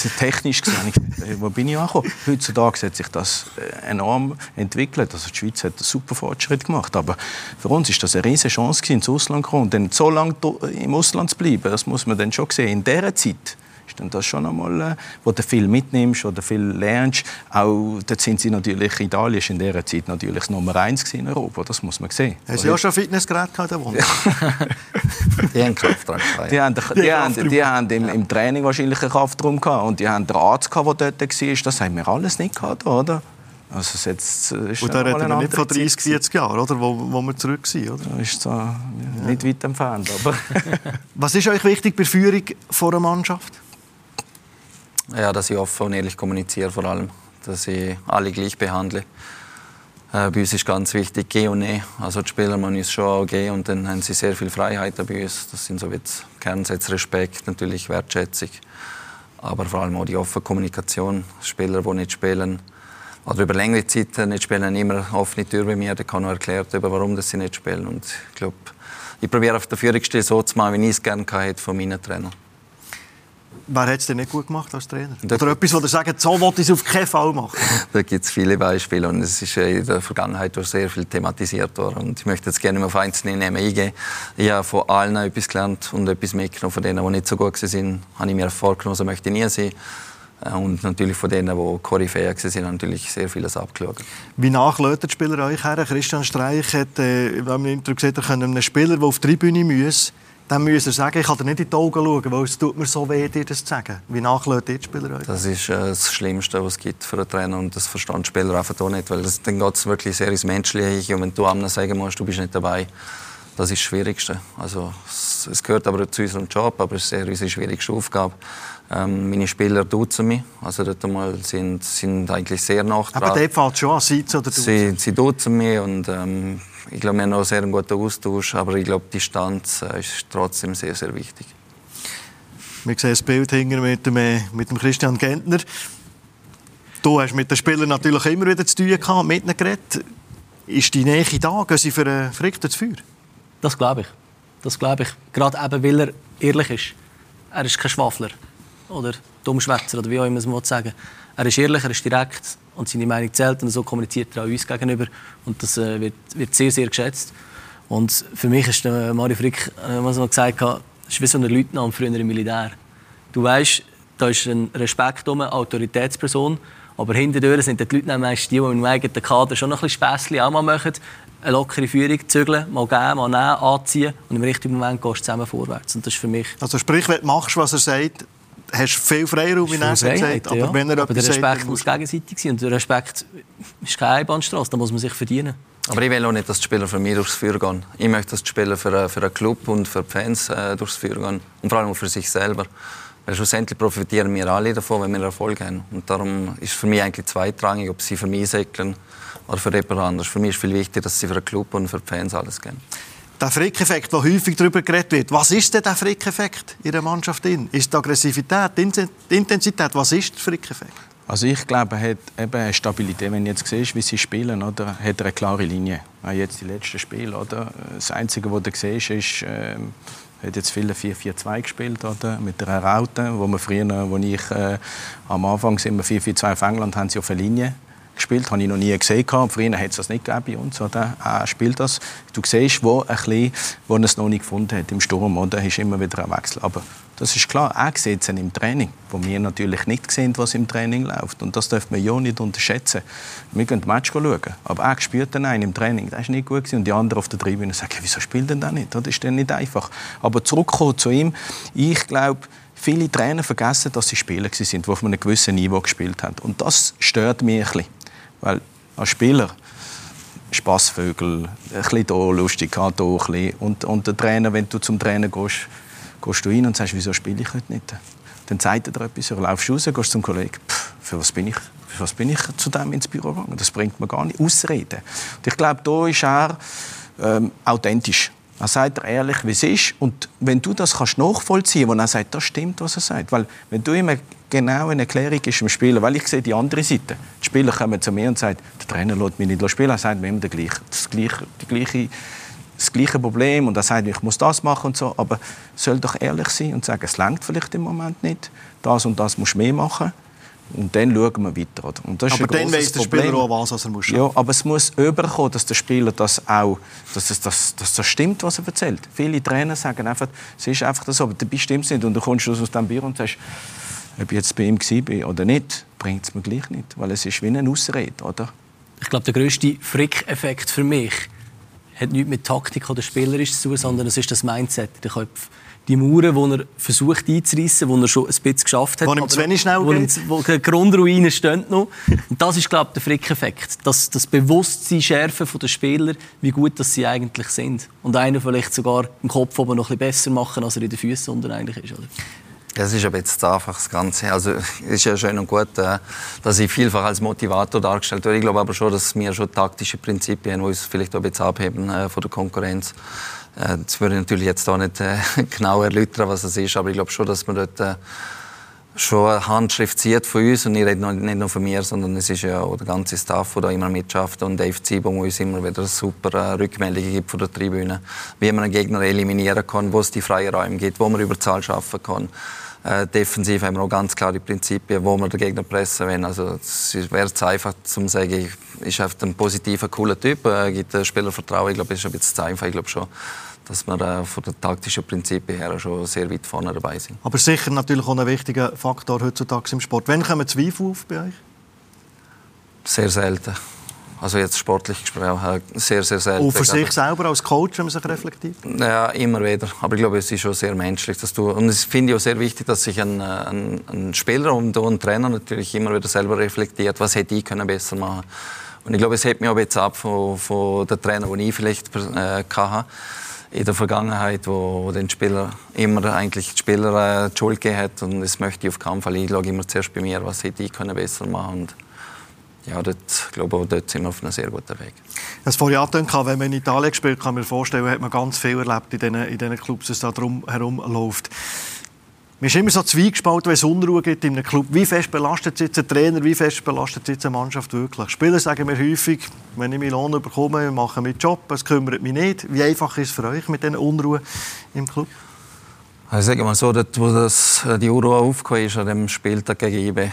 ist technisch gesehen, wo bin ich angekommen? Heutzutage hat sich das äh, enorm entwickelt. Also die Schweiz hat einen super Fortschritt gemacht. Aber für uns ist das eine riesige Chance, ins Ausland zu kommen. Und so lange im Ausland zu bleiben, das muss man dann schon sehen. In dieser Zeit ist dann das schon einmal, äh, wo du viel mitnimmst oder viel lernst. Auch dort sind sie natürlich, Italien ist in dieser Zeit natürlich Nummer eins in Europa, das muss man sehen.
Haben Sie auch schon Fitnessgerät gehabt, <laughs>
die haben Kraftraum
Die haben, die, die, haben, die haben im, im, Training wahrscheinlich einen Kraftraum gehabt und die haben den Arzt gehabt, der dort war. Das haben wir alles nicht gehabt, oder?
Also jetzt äh, ist und da reden wir nicht von 30, 40 Jahren, oder? Wo, wo wir zurück sind, oder?
Das ist so, nicht weit entfernt, aber... <laughs> <laughs>
Was ist euch wichtig bei der Führung vor einer Mannschaft?
Ja, dass ich offen und ehrlich kommuniziere vor allem. Dass ich alle gleich behandle. Äh, bei uns ist ganz wichtig, geh und ne. Also die Spieler man ist schon auch gehen und dann haben sie sehr viel Freiheit bei uns. Das sind so wie Kernsätze, Respekt, natürlich Wertschätzung. Aber vor allem auch die offene Kommunikation. Spieler, die nicht spielen, oder über längere Zeit nicht spielen, haben immer offene Tür bei mir. Da kann auch erklärt, warum sie nicht spielen. Und ich glaube, ich probiere auf der Führungsstil so zu machen, wie ich es gerne hätte von meinen Trainern.
Wer hat es denn nicht gut gemacht als Trainer? Oder etwas, wo ihr sagt, so wollte ich es auf keinen Fall machen? <laughs>
da gibt es viele Beispiele und es ist in der Vergangenheit auch sehr viel thematisiert worden. Und ich möchte jetzt gerne auf einzelne eingehen. Ich habe von allen etwas gelernt und etwas mitgenommen. Von denen, die nicht so gut waren, habe ich mir vorgenommen, so möchte ich nie sein. Äh, und natürlich von denen, die Koryphäe waren, natürlich sehr vieles abgeschaut.
Wie nachlädt der Spieler euch her? Christian Streich hat, äh, wir haben im Intro gesehen, er einen Spieler, der auf die Tribüne muss, dann müsst ihr sagen, ich kann dir nicht in die Augen schauen, weil es tut mir so weh, dir das zu sagen. Wie nachlädt die Spieler euch?
Das ist äh, das Schlimmste, was es gibt für einen Trainer und das verstehen die Spieler einfach auch nicht, weil das, dann geht es wirklich sehr ins Menschliche und wenn du einem sagen musst, du bist nicht dabei, das ist das Schwierigste. Also, es, es gehört aber zu unserem Job, aber es ist sehr unsere schwierigste Aufgabe. Ähm, meine Spieler duzen mich, also dort mal sind, sind eigentlich sehr
dran. Aber dort fällt schon an, sie oder
duzen? Sie, sie duzen mich und ähm, ich glaube, wir haben noch sehr einen guten Austausch, aber ich glaube, die Distanz äh, ist trotzdem sehr, sehr wichtig.
Wir sehen das Bild hinter mit dem, äh, mit dem Christian Gentner. Du hast mit den Spielern natürlich immer wieder zu tun gehabt, mit ihnen geredet. Ist die Nähe da? Gehen sie für ein verrücktes Feuer?
Das glaube ich. Das glaube ich. Gerade eben, weil er ehrlich ist. Er ist kein Schwafler oder Dummschwätzer oder wie auch immer man es sagen Er ist ehrlich, er ist direkt und seine Meinung zählt und so kommuniziert er auch uns gegenüber und das äh, wird, wird, sehr, sehr geschätzt. Und für mich ist der Mario Frick, äh, was man gesagt hat, ist wie so ein Leutnant früher im Militär. Du weißt, da ist ein Respekt um, eine Autoritätsperson, aber hinter sind die Leute meistens die, die im eigenen Kader schon noch ein bisschen Späßchen auch mal machen. Eine lockere Führung zügeln, mal geben, mal nehmen, anziehen und im richtigen Moment gehst du zusammen vorwärts. Und das ist für mich...
Also sprich, wenn du machst, was er sagt, hast viel Freiraum, wie er
gesagt aber, ja. wenn er aber der Respekt sagt, muss gegenseitig sein und der Respekt ist keine Einbahnstraße, da muss man sich verdienen.
Aber ich will auch nicht, dass die Spieler für mich durchs Feuer gehen. Ich möchte, dass die Spieler für, äh, für einen Club und für die Fans äh, durchs Feuer gehen. Und vor allem auch für sich selber. Weil schlussendlich profitieren wir alle davon, wenn wir Erfolg haben. Und darum ist für mich eigentlich zweitrangig, ob sie für mich säckeln oder für jemand anderes. Für mich ist viel wichtiger, dass sie für den Club und für die Fans alles geben
der Frick-Effekt, der häufig darüber geredet wird. Was ist denn der Frick-Effekt in der Mannschaft? Ist die Aggressivität, die Intensität? Was ist der Frick-Effekt?
Also ich glaube, er hat eben eine Stabilität. Wenn du jetzt siehst, wie sie spielen, oder, hat er eine klare Linie. Jetzt die letzten Spiele, oder? Das Einzige, was du siehst, ist, äh, hat jetzt viele 4-4-2 gespielt, oder? Mit der Raute, wo wir früher, wo ich äh, am Anfang sind wir 4-4-2 auf England, haben sie auf eine Linie gespielt, habe ich noch nie gesehen. Früher hat es das nicht gegeben bei uns. Oder? Er spielt das. Du siehst, wo, ein bisschen, wo er es noch nicht gefunden hat im Sturm. Oder? ist immer wieder ein Wechsel. Aber das ist klar, er sieht es im Training, wo wir natürlich nicht sehen, was im Training läuft. Und das dürfen wir ja nicht unterschätzen. Wir das Match schauen, aber er spürt dann einen im Training, das ist nicht gut gewesen. Und die anderen auf der Tribüne sagen, wieso spielt denn das nicht? Das ist dann nicht einfach. Aber zurückkommen zu ihm, ich glaube, viele Trainer vergessen, dass sie Spieler sind, die auf einem gewissen Niveau gespielt haben. Und das stört mich ein bisschen. Weil als Spieler Spaßvögel, ein bisschen hier lustig, hier ein bisschen. Und, und der Trainer, wenn du zum Trainer gehst, gehst du rein und sagst, wieso spiele ich heute nicht? Dann sagt er dir etwas, oder laufst raus, gehst zum Kollegen, pff, für was bin ich? Für was bin ich zu dem ins Büro gegangen? Das bringt mir gar nicht. Ausreden. Und ich glaube, da ist er ähm, authentisch. Er sagt ehrlich, wie es ist. Und wenn du das kannst nachvollziehen kannst, wo er sagt, das stimmt, was er sagt. Weil wenn du immer genau eine Erklärung gibst dem Spieler, weil ich sehe die andere Seite. Die Spieler kommen zu mir und sagen, der Trainer lässt mich nicht spielen. Er sagt mir immer das gleiche, das gleiche, die gleiche, das gleiche Problem. Und er sagt, ich muss das machen und so. Aber soll doch ehrlich sein und sagen, es langt vielleicht im Moment nicht. Das und das musst du mehr machen. Und dann schauen wir weiter. Oder? Und
das aber dann weiss der Spieler auch, was, was er muss
Ja, aber es muss überkommen, dass der Spieler das auch, dass das, dass, dass das stimmt, was er erzählt. Viele Trainer sagen einfach, es ist einfach so, aber dabei stimmt es nicht. Und du kommst aus dem Büro und sagst, ob ich jetzt bei ihm war oder nicht, bringt es mir gleich nicht. Weil es ist wie eine Ausrede, oder?
Ich glaube, der grösste Frick-Effekt für mich hat nichts mit Taktik oder Spielerisch zu tun, sondern es ist das Mindset in den Köpfen die Mauern, die er versucht einzureißen, die er schon ein bisschen geschafft hat.
Wo ihm zu wenig schnell
wo geht. Wo die Grundruine stehen noch. Und das ist, glaube ich, der Frick-Effekt. Das, das Bewusstsein schärfen der Spieler, wie gut dass sie eigentlich sind. Und einer vielleicht sogar im Kopf oben noch ein bisschen besser machen, als er in den Füßen unten eigentlich ist. Oder?
Es ist aber jetzt einfach das Ganze. Also es ist ja schön und gut, äh, dass ich vielfach als Motivator dargestellt werde. Ich glaube aber schon, dass wir schon taktische Prinzipien, die uns vielleicht auch ein bisschen abheben äh, von der Konkurrenz. Äh, das würde ich natürlich jetzt auch nicht <laughs> genau erläutern, was es ist, aber ich glaube schon, dass man dort schon eine Handschrift sieht von uns und ich rede nicht nur von mir, sondern es ist ja auch der ganze Staff, der da immer mitschafft und Dave Ziebung, der uns immer wieder super Rückmeldungen gibt von der Tribüne, wie man einen Gegner eliminieren kann, wo es die freien Räume gibt, wo man über Zahl schaffen kann. Äh, defensiv haben wir auch ganz klare Prinzipien, wo wir den Gegner pressen wollen. Also es wäre zu einfach zu sagen, ich ist ein positiver, cooler Typ, äh, gibt den Spieler Vertrauen. Ich glaube, es ist ein bisschen zu einfach. Ich glaube schon, dass wir äh, von den taktischen Prinzipien her schon sehr weit vorne dabei sind.
Aber sicher natürlich auch ein wichtiger Faktor heutzutage im Sport. Wann kommen Zweifel auf bei euch?
Sehr selten. Also jetzt sportlich gesprochen, sehr, sehr selten.
Und für sich selber als Coach, wenn man sich reflektiert?
Ja, immer wieder. Aber ich glaube, es ist schon sehr menschlich. Dass du, und es finde ich auch sehr wichtig, dass sich ein, ein, ein Spieler und ein Trainer natürlich immer wieder selber reflektiert, was hätte ich können besser machen Und ich glaube, es hebt mich auch jetzt ab von, von den Trainern, die ich vielleicht äh, hatte in der Vergangenheit, wo, wo den Spieler immer eigentlich die Spieler äh, die Schuld gegeben hat. Und das möchte ich auf keinen Fall. Ich schaue immer zuerst bei mir, was hätte ich können besser machen können ja, dort, glaube ich, dort sind wir auf einem sehr guten Weg.
Das vorhin angetönt, wenn man in Italien gespielt kann man vorstellen, hat man ganz viel erlebt in diesen, in Clubs, was da drum herum läuft. Man ist immer so zwiegespalten, wenn es Unruhe gibt in einem Club. Wie fest belastet jetzt ein Trainer, wie fest belastet jetzt eine Mannschaft wirklich? Spieler sagen mir häufig, wenn ich meinen Lohn bekomme, mache ich meinen Job, es kümmert mich nicht. Wie einfach ist es für euch mit diesen Unruhe im Club?
Also sage mal so, dort, wo das, äh, die Uhr aufgekommen ist, an dem Spieltag gegen äh,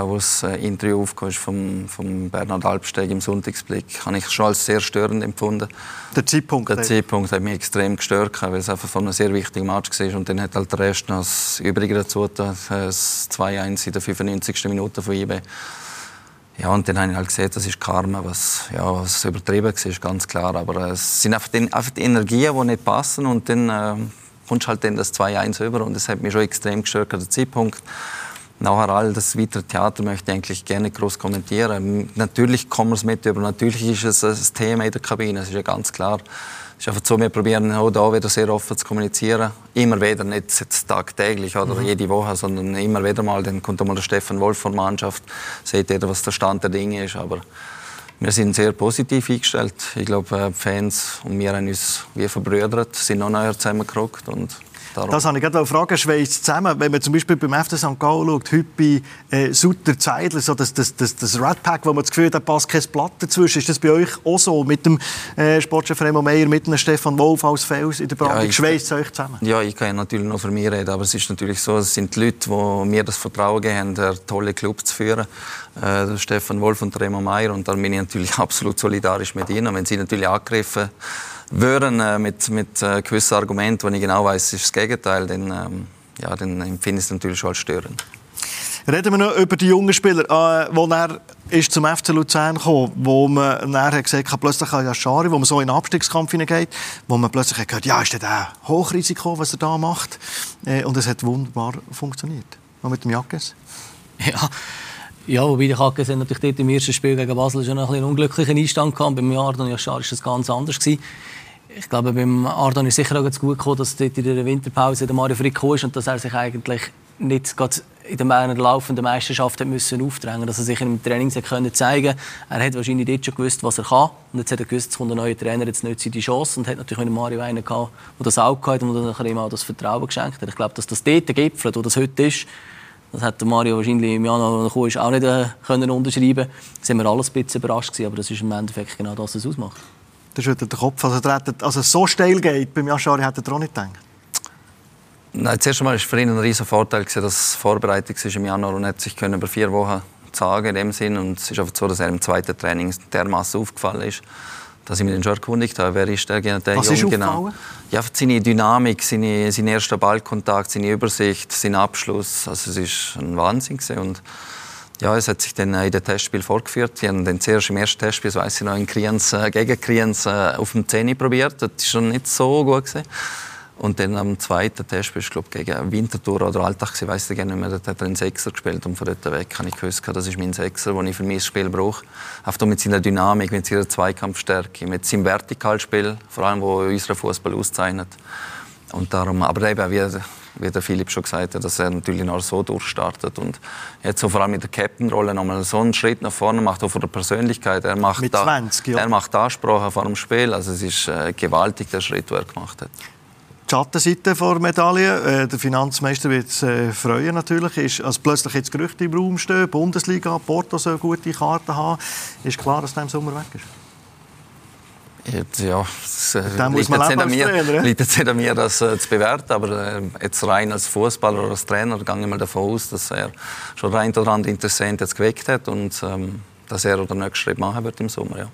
wo das äh, Interview aufgekommen ist vom, vom Bernhard Alpsteg im Sonntagsblick, habe ich schon als sehr störend empfunden.
Der Zeitpunkt?
Der Zeitpunkt hat mich extrem gestört, weil es einfach von einem sehr wichtigen Match war. Und dann hat halt der Rest noch das Übrige dazu, das 2-1 in der 95. Minute von IBE. Ja, und dann habe ich halt gesehen, das ist Karma, was, ja, was übertrieben war, ganz klar. Aber es sind einfach die, einfach die Energien, die nicht passen. Und dann... Äh, kommst halt dann das 2-1 über und das hat mich schon extrem gestört, der Zeitpunkt. Nachher all das weitere Theater möchte ich eigentlich gerne groß kommentieren. Natürlich kommen wir es mit über, natürlich ist es ein Thema in der Kabine, das ist ja ganz klar. Es ist einfach so, wir probieren auch da wieder sehr offen zu kommunizieren. Immer wieder, nicht jetzt tagtäglich oder mhm. jede Woche, sondern immer wieder mal. Dann kommt mal der Stefan Wolf von der Mannschaft, seht ihr, was der Stand der Dinge ist. Aber wir sind sehr positiv eingestellt. Ich glaube, äh, die Fans und wir haben uns wie verbrüdert, sind noch näher zusammengerückt und
Darum. Das habe ich gerade fragen, schweißt zusammen. Wenn man zum Beispiel beim FC St. Gallen schaut, heute bei äh, Sutter Zeidler, so das, das, das, das Red Pack, wo man das Gefühl hat, da passt kein Blatt dazwischen. Ist das bei euch auch so? Mit dem äh, Sportchef Remo Meyer, mit dem Stefan Wolf als Fels in der Brandung? Ja, schweißt es euch zusammen?
Ja, ich kann natürlich noch für mich reden, aber es ist natürlich so, es sind die Leute, die mir das Vertrauen geben, einen tollen Club zu führen. Äh, Stefan Wolf und Remo Meyer. Und da bin ich natürlich <laughs> absolut solidarisch mit ihnen. Wenn sie natürlich angegriffen würden äh, mit, mit äh, gewissen Argumenten, wo ich genau weiß, ist das Gegenteil, dann, ähm, ja, dann empfinde ich es natürlich schon als störend.
Reden wir noch über die jungen Spieler, äh, wo er ist zum FC Luzern gekommen, wo man nachher gesagt hat, plötzlich ja Schari, wo man so in den Abstiegskampf hineingeht, wo man plötzlich hat gehört, ja, ist der Hochrisiko, was er da macht, äh, und es hat wunderbar funktioniert. Und mit dem Jackes.
Ja. Ja, wobei die Kackes natürlich dort im ersten Spiel gegen Basel schon ein einen unglücklichen Einstand gehabt. Beim Ardon Yashar war das ganz anders. Gewesen. Ich glaube, beim Ardon ist sicher auch ganz gut gekommen, dass dort in der Winterpause der Mario Frick ist und dass er sich eigentlich nicht in der laufenden Meisterschaft müssen aufdrängen dass er sich im Training können zeigen Er hat wahrscheinlich dort schon gewusst, was er kann. Und jetzt hat er gewusst, es kommt ein neuer Trainer, jetzt nützt er die Chance. Und hat natürlich mit Mario einen gehabt, der das auch gehabt und der ihm auch das Vertrauen geschenkt hat. Ich glaube, dass das dort gipfelt, wo das heute ist, das hat Mario wahrscheinlich im Januar gekommen ist, auch nicht äh, können unterschreiben Da sind wir alles ein bisschen überrascht gewesen, aber das ist im Endeffekt genau das, was es ausmacht.
Das ist der Kopf. Also, der hat, also so steil geht beim Jaschari, hätte er auch nicht gedacht.
Nein, zuerst einmal war für ihn ein riesiger Vorteil, dass es vorbereitet war im Januar und hat sich können über vier Wochen sagen in dem Sinn. Und es ist einfach so, dass er im zweiten Training dermaßen aufgefallen ist, dass ich mich dann schon erkundigt habe, wer ist der, der
Was Junge ist genau.
Ja, seine Dynamik, seine, sein erster Ballkontakt, seine Übersicht, sein Abschluss. Also es ist ein Wahnsinn gewesen. und ja, es hat sich dann in den Testspiel vorgeführt. Wir haben dann zuerst im ersten Testspiel, so weiss ich noch, in Kriens, äh, gegen Kriens äh, auf dem Zehni probiert. Das war schon nicht so gut gewesen. Und dann am zweiten Test ich glaube gegen Winterthur oder Alltag, ich weiß nicht mehr, dort hat er einen Sechser gespielt und von dort weg habe ich gewusst, das ist mein Sechser, den ich für mein Spiel brauche. Einfach mit seiner Dynamik, mit seiner Zweikampfstärke, mit seinem Vertikalspiel, vor allem, wo unseren Fußball auszeichnet. Und darum, aber eben, wie, wie der Philipp schon gesagt hat, dass er natürlich noch so durchstartet und jetzt so vor allem mit der Captain-Rolle nochmal so einen Schritt nach vorne macht, auch von der Persönlichkeit. Er macht,
mit 20,
da, ja. er macht Ansprache vor dem Spiel, also es ist äh, gewaltig, der Schritt, den er gemacht hat
die Schattenseite der Medaille. Äh, der Finanzmeister wird es äh, freuen natürlich. Ist, als plötzlich jetzt Gerüchte im Raum stehen, Bundesliga, Porto soll gute Karten haben, ist klar, dass der im Sommer weg ist.
Jetzt, ja, es äh, liegt, jetzt an mir, liegt jetzt nicht an mir, das äh, zu bewerten, aber äh, jetzt rein als Fußballer oder als Trainer gehe ich mal davon aus, dass er schon rein oder andere Interessenten jetzt geweckt hat und ähm, dass er den nächsten Schritt machen wird im Sommer. Ja.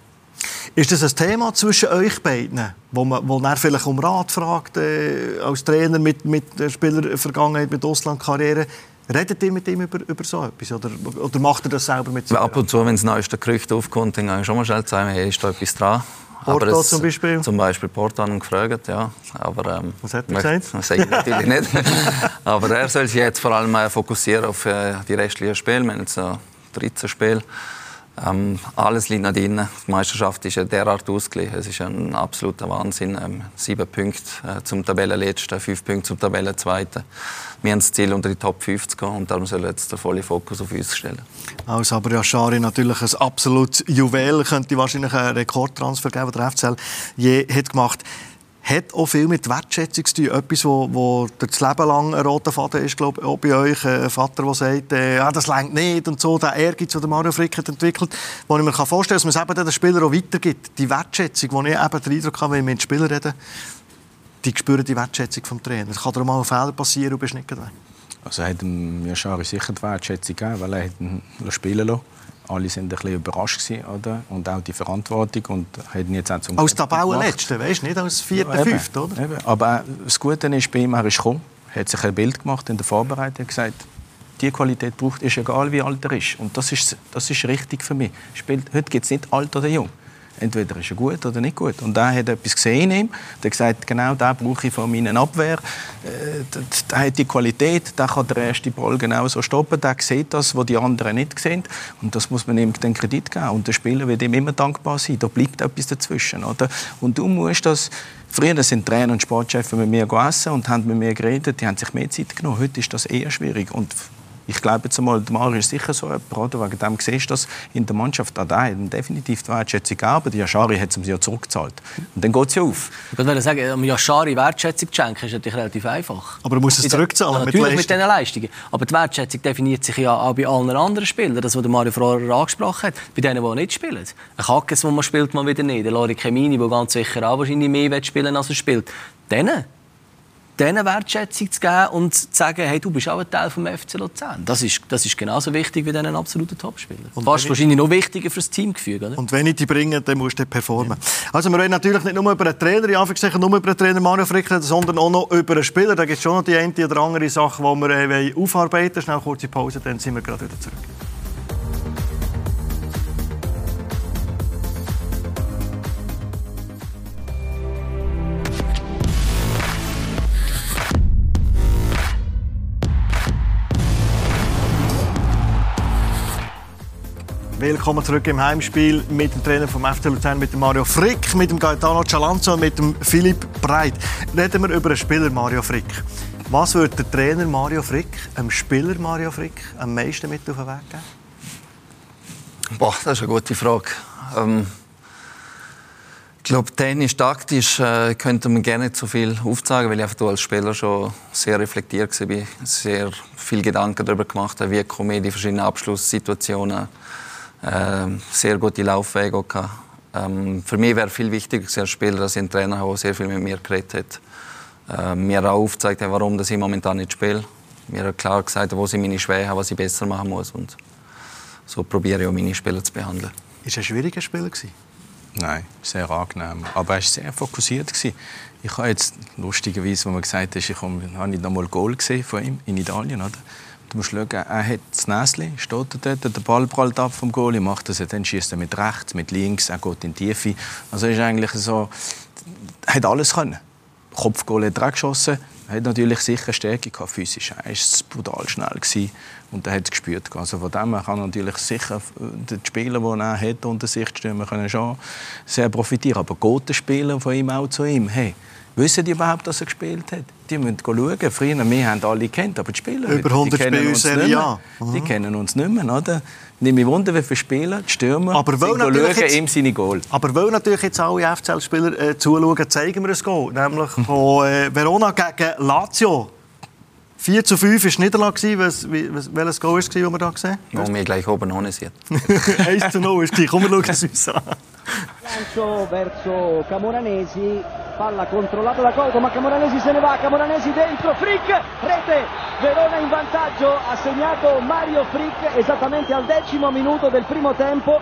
Ist das ein Thema zwischen euch beiden, wo man, wo er vielleicht um Rat fragt äh, als Trainer mit, mit der Spielervergangenheit, mit Auslandkarriere? Redet ihr mit ihm über, über so etwas? Oder, oder macht er das selber mit
sich? Ab und zu, wenn das neueste Gerücht aufkommt, dann kann ich schon mal schnell sagen, hey, ist da etwas dran?
Porto es, zum Beispiel?
Zum Beispiel Porto haben gefragt, ja. Aber, ähm,
Was hat er gesagt?
Das sage ich natürlich nicht. <laughs> Aber er soll sich jetzt vor allem äh, fokussieren auf äh, die restlichen Spiele. Wir haben jetzt noch 13 Spiele. Ähm, alles liegt noch drin. Die Meisterschaft ist ja derart ausgeglichen. Es ist ein absoluter Wahnsinn. Ähm, sieben Punkte äh, zum Tabellenletzten, fünf Punkte zum Tabellenzweiten. Wir haben das Ziel, unter die Top 5 zu gehen und darum soll jetzt der volle Fokus auf uns stellen.
Also, aber Schari natürlich ein absolutes Juwel. Könnte wahrscheinlich einen Rekordtransfer geben, den der FCL je hat gemacht hat hat auch viel mit Wertschätzung zu tun. Etwas, wo, wo das Leben lang ein roter Faden ist, glaube ich, auch bei euch. Ein Vater, der sagt, äh, ah, das längt nicht und so. Der Ehrgeiz, den Mario Frick hat entwickelt, wo ich mir vorstellen kann, dass man es eben den Spielern auch weitergibt. Die Wertschätzung, die ich eben den Eindruck habe, wenn ich mit den Spielern rede, die spüren die Wertschätzung vom Trainer. Es kann dir mal ein Fehler passieren und bist nicht weg.
Also hat mir Schari sicher die Wertschätzung gegeben, weil er ihn spielen lassen alle sind ein bisschen überrascht gewesen, oder? und auch die Verantwortung und hätten jetzt auch zum
als Tabellenletzter, weißt du, nicht als vierter, ja, fünfter, oder?
Eben. Aber das Gute ist bei ihm, er ist gekommen, hat sich ein Bild gemacht in der Vorbereitung, hat gesagt, die Qualität braucht, ist egal wie alt er ist und das ist, das ist richtig für mich. Spielt, heute gibt es nicht alt oder jung. Entweder ist er gut oder nicht gut. Und er hat etwas gesehen in ihm. Er hat gesagt, genau da brauche ich von meiner Abwehr. Äh, der hat die Qualität, der kann den ersten Ball genau so stoppen. Der sieht das, was die anderen nicht sehen. Und das muss man ihm den Kredit geben. Und der Spieler wird ihm immer dankbar sein. Da bleibt etwas dazwischen. Oder? Und du musst das Früher sind Trainer und Sportchefs mit mir gegessen und haben mit mir geredet. Die haben sich mehr Zeit genommen. Heute ist das eher schwierig. Und ich glaube jetzt einmal, der Mario ist sicher so jemand, oder? Wegen dem siehst du das in der Mannschaft. Auch der hat definitiv die Wertschätzung gegeben. Die Yashari hat es ihm ja zurückgezahlt. Und dann geht es ja auf.
Ich würde sagen, um Yashari Wertschätzung zu schenken, ist natürlich relativ einfach.
Aber er muss es zurückzahlen ja,
Natürlich mit, mit diesen Leistungen. Aber die Wertschätzung definiert sich ja auch bei allen anderen Spielern. Das, was Mario vorher angesprochen hat. Bei denen, die nicht spielen. Ein Kackes, wo man spielt, man wieder nicht. Der Lori Kemini, der ganz sicher auch wahrscheinlich mehr spielen als er spielt. Denen denen Wertschätzung zu geben und zu sagen, hey, du bist auch ein Teil vom FC Luzern. Das ist, das ist genauso wichtig wie diesen absoluten Topspieler. Fast wahrscheinlich noch wichtiger für das Teamgefüge. Oder?
Und wenn ich die bringe, dann musst du performen. Ja. Also wir reden natürlich nicht nur über einen Trainer, in Anführungszeichen nur über den Trainer Mario Frick, sondern auch noch über einen Spieler. Da gibt es schon noch die eine oder andere Sache, die wir äh, aufarbeiten wollen. Schnell kurze Pause, dann sind wir gerade wieder zurück. Willkommen zurück im Heimspiel mit dem Trainer vom FC Luzern, mit dem Mario Frick, mit dem Gaetano Cialanzo und mit dem Philipp Breit. Reden wir über den Spieler Mario Frick. Was würde der Trainer Mario Frick, dem Spieler Mario Frick, am meisten mit auf den Weg geben?
Boah, das ist eine gute Frage. Ähm, ich glaube, tennis taktisch äh, könnte man gerne so viel aufzeigen, weil ich einfach als Spieler schon sehr reflektiert war, sehr viel Gedanken darüber gemacht habe, wie komme ich in die verschiedenen Abschlusssituationen sehr gute Laufwege gehabt. Ähm, für mich wäre viel wichtiger als Spieler, dass ich einen Trainer habe, der sehr viel mit mir geredet hat. Äh, mir auch aufgezeigt hat, warum ich momentan nicht spiele. Mir hat klar gesagt, wo sind meine Schwächen, was ich besser machen muss. Und so probiere ich auch meine Spieler zu behandeln.
Ist er ein schwieriger Spieler gewesen?
Nein, sehr angenehm. Aber er war sehr fokussiert. Gewesen. Ich habe jetzt lustigerweise, wo man gesagt hat, ich habe nicht einmal Goal gesehen von ihm in Italien. Oder? Du musst schauen, er hat das Näschen, steht dort, der Ball prallt ab vom Goalie, macht das, dann schießt er mit rechts, mit links, er geht in die Tiefe. Also ist eigentlich so, er hat alles können. Kopfgoal hat er geschossen, er hat natürlich sicher Stärke gehabt, physisch. Er war brutal schnell gewesen und er hat es gespürt. Also von dem kann natürlich sicher die Spieler, die er hat, unter sich stürmen, können schon sehr profitieren. Aber gute Spieler von ihm auch zu ihm, hey, wissen die überhaupt, dass er gespielt hat? Die müssen schauen. Früher, wir haben alle kennt, aber die Spieler
Über 100 Spiele in Serie A.
Die kennen uns nicht mehr, oder? Nicht mehr wunder, wie viele Spieler, die Stürmer, aber schauen jetzt, ihm seine Goal.
Aber weil natürlich jetzt alle FCL-Spieler äh, zuschauen, zeigen wir ein Goal. Nämlich von äh, Verona gegen Lazio. 4 zu 5 war Niederlage. Was, welches Goal war es, das wir hier gesehen
haben? Wo wir gleich oben noch nicht
1 zu 0 ist gleich. Komm, wir schauen es uns an.
Lancio verso Camoranesi, palla controllata da Coto, ma Camoranesi se ne va, Camoranesi dentro, Frick, rete, Verona in vantaggio, ha segnato Mario Frick esattamente al decimo minuto del primo tempo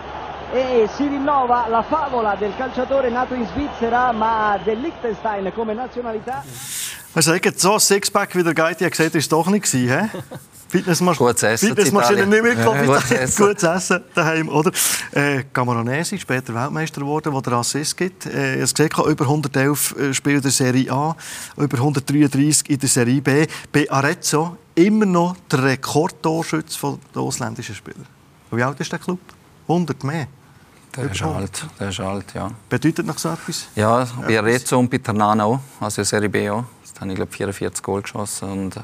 e si rinnova la favola del calciatore nato in Svizzera ma del Liechtenstein come nazionalità.
Man sagt, so ein Sixpack wie der hat gesagt, ist es doch nicht gewesen. <laughs> Fitnessmaschine Fitnessmaschine nicht mitgekommen. Gutes, gutes Essen daheim, oder? Äh, später Weltmeister geworden, wo der Assist gibt. Äh, es gesehen, über 111 äh, Spiele der Serie A, über 133 in der Serie B. Bei Arezzo immer noch der Rekordtorschütze der ausländischen Spieler. Wie alt ist der Club? 100 mehr.
Der ist alt, der ist alt, ja.
Bedeutet noch so etwas?
Ja, bei Arezzo und bei Ternana auch, also Serie B auch. Da habe ich, glaube 44 Goal geschossen und äh,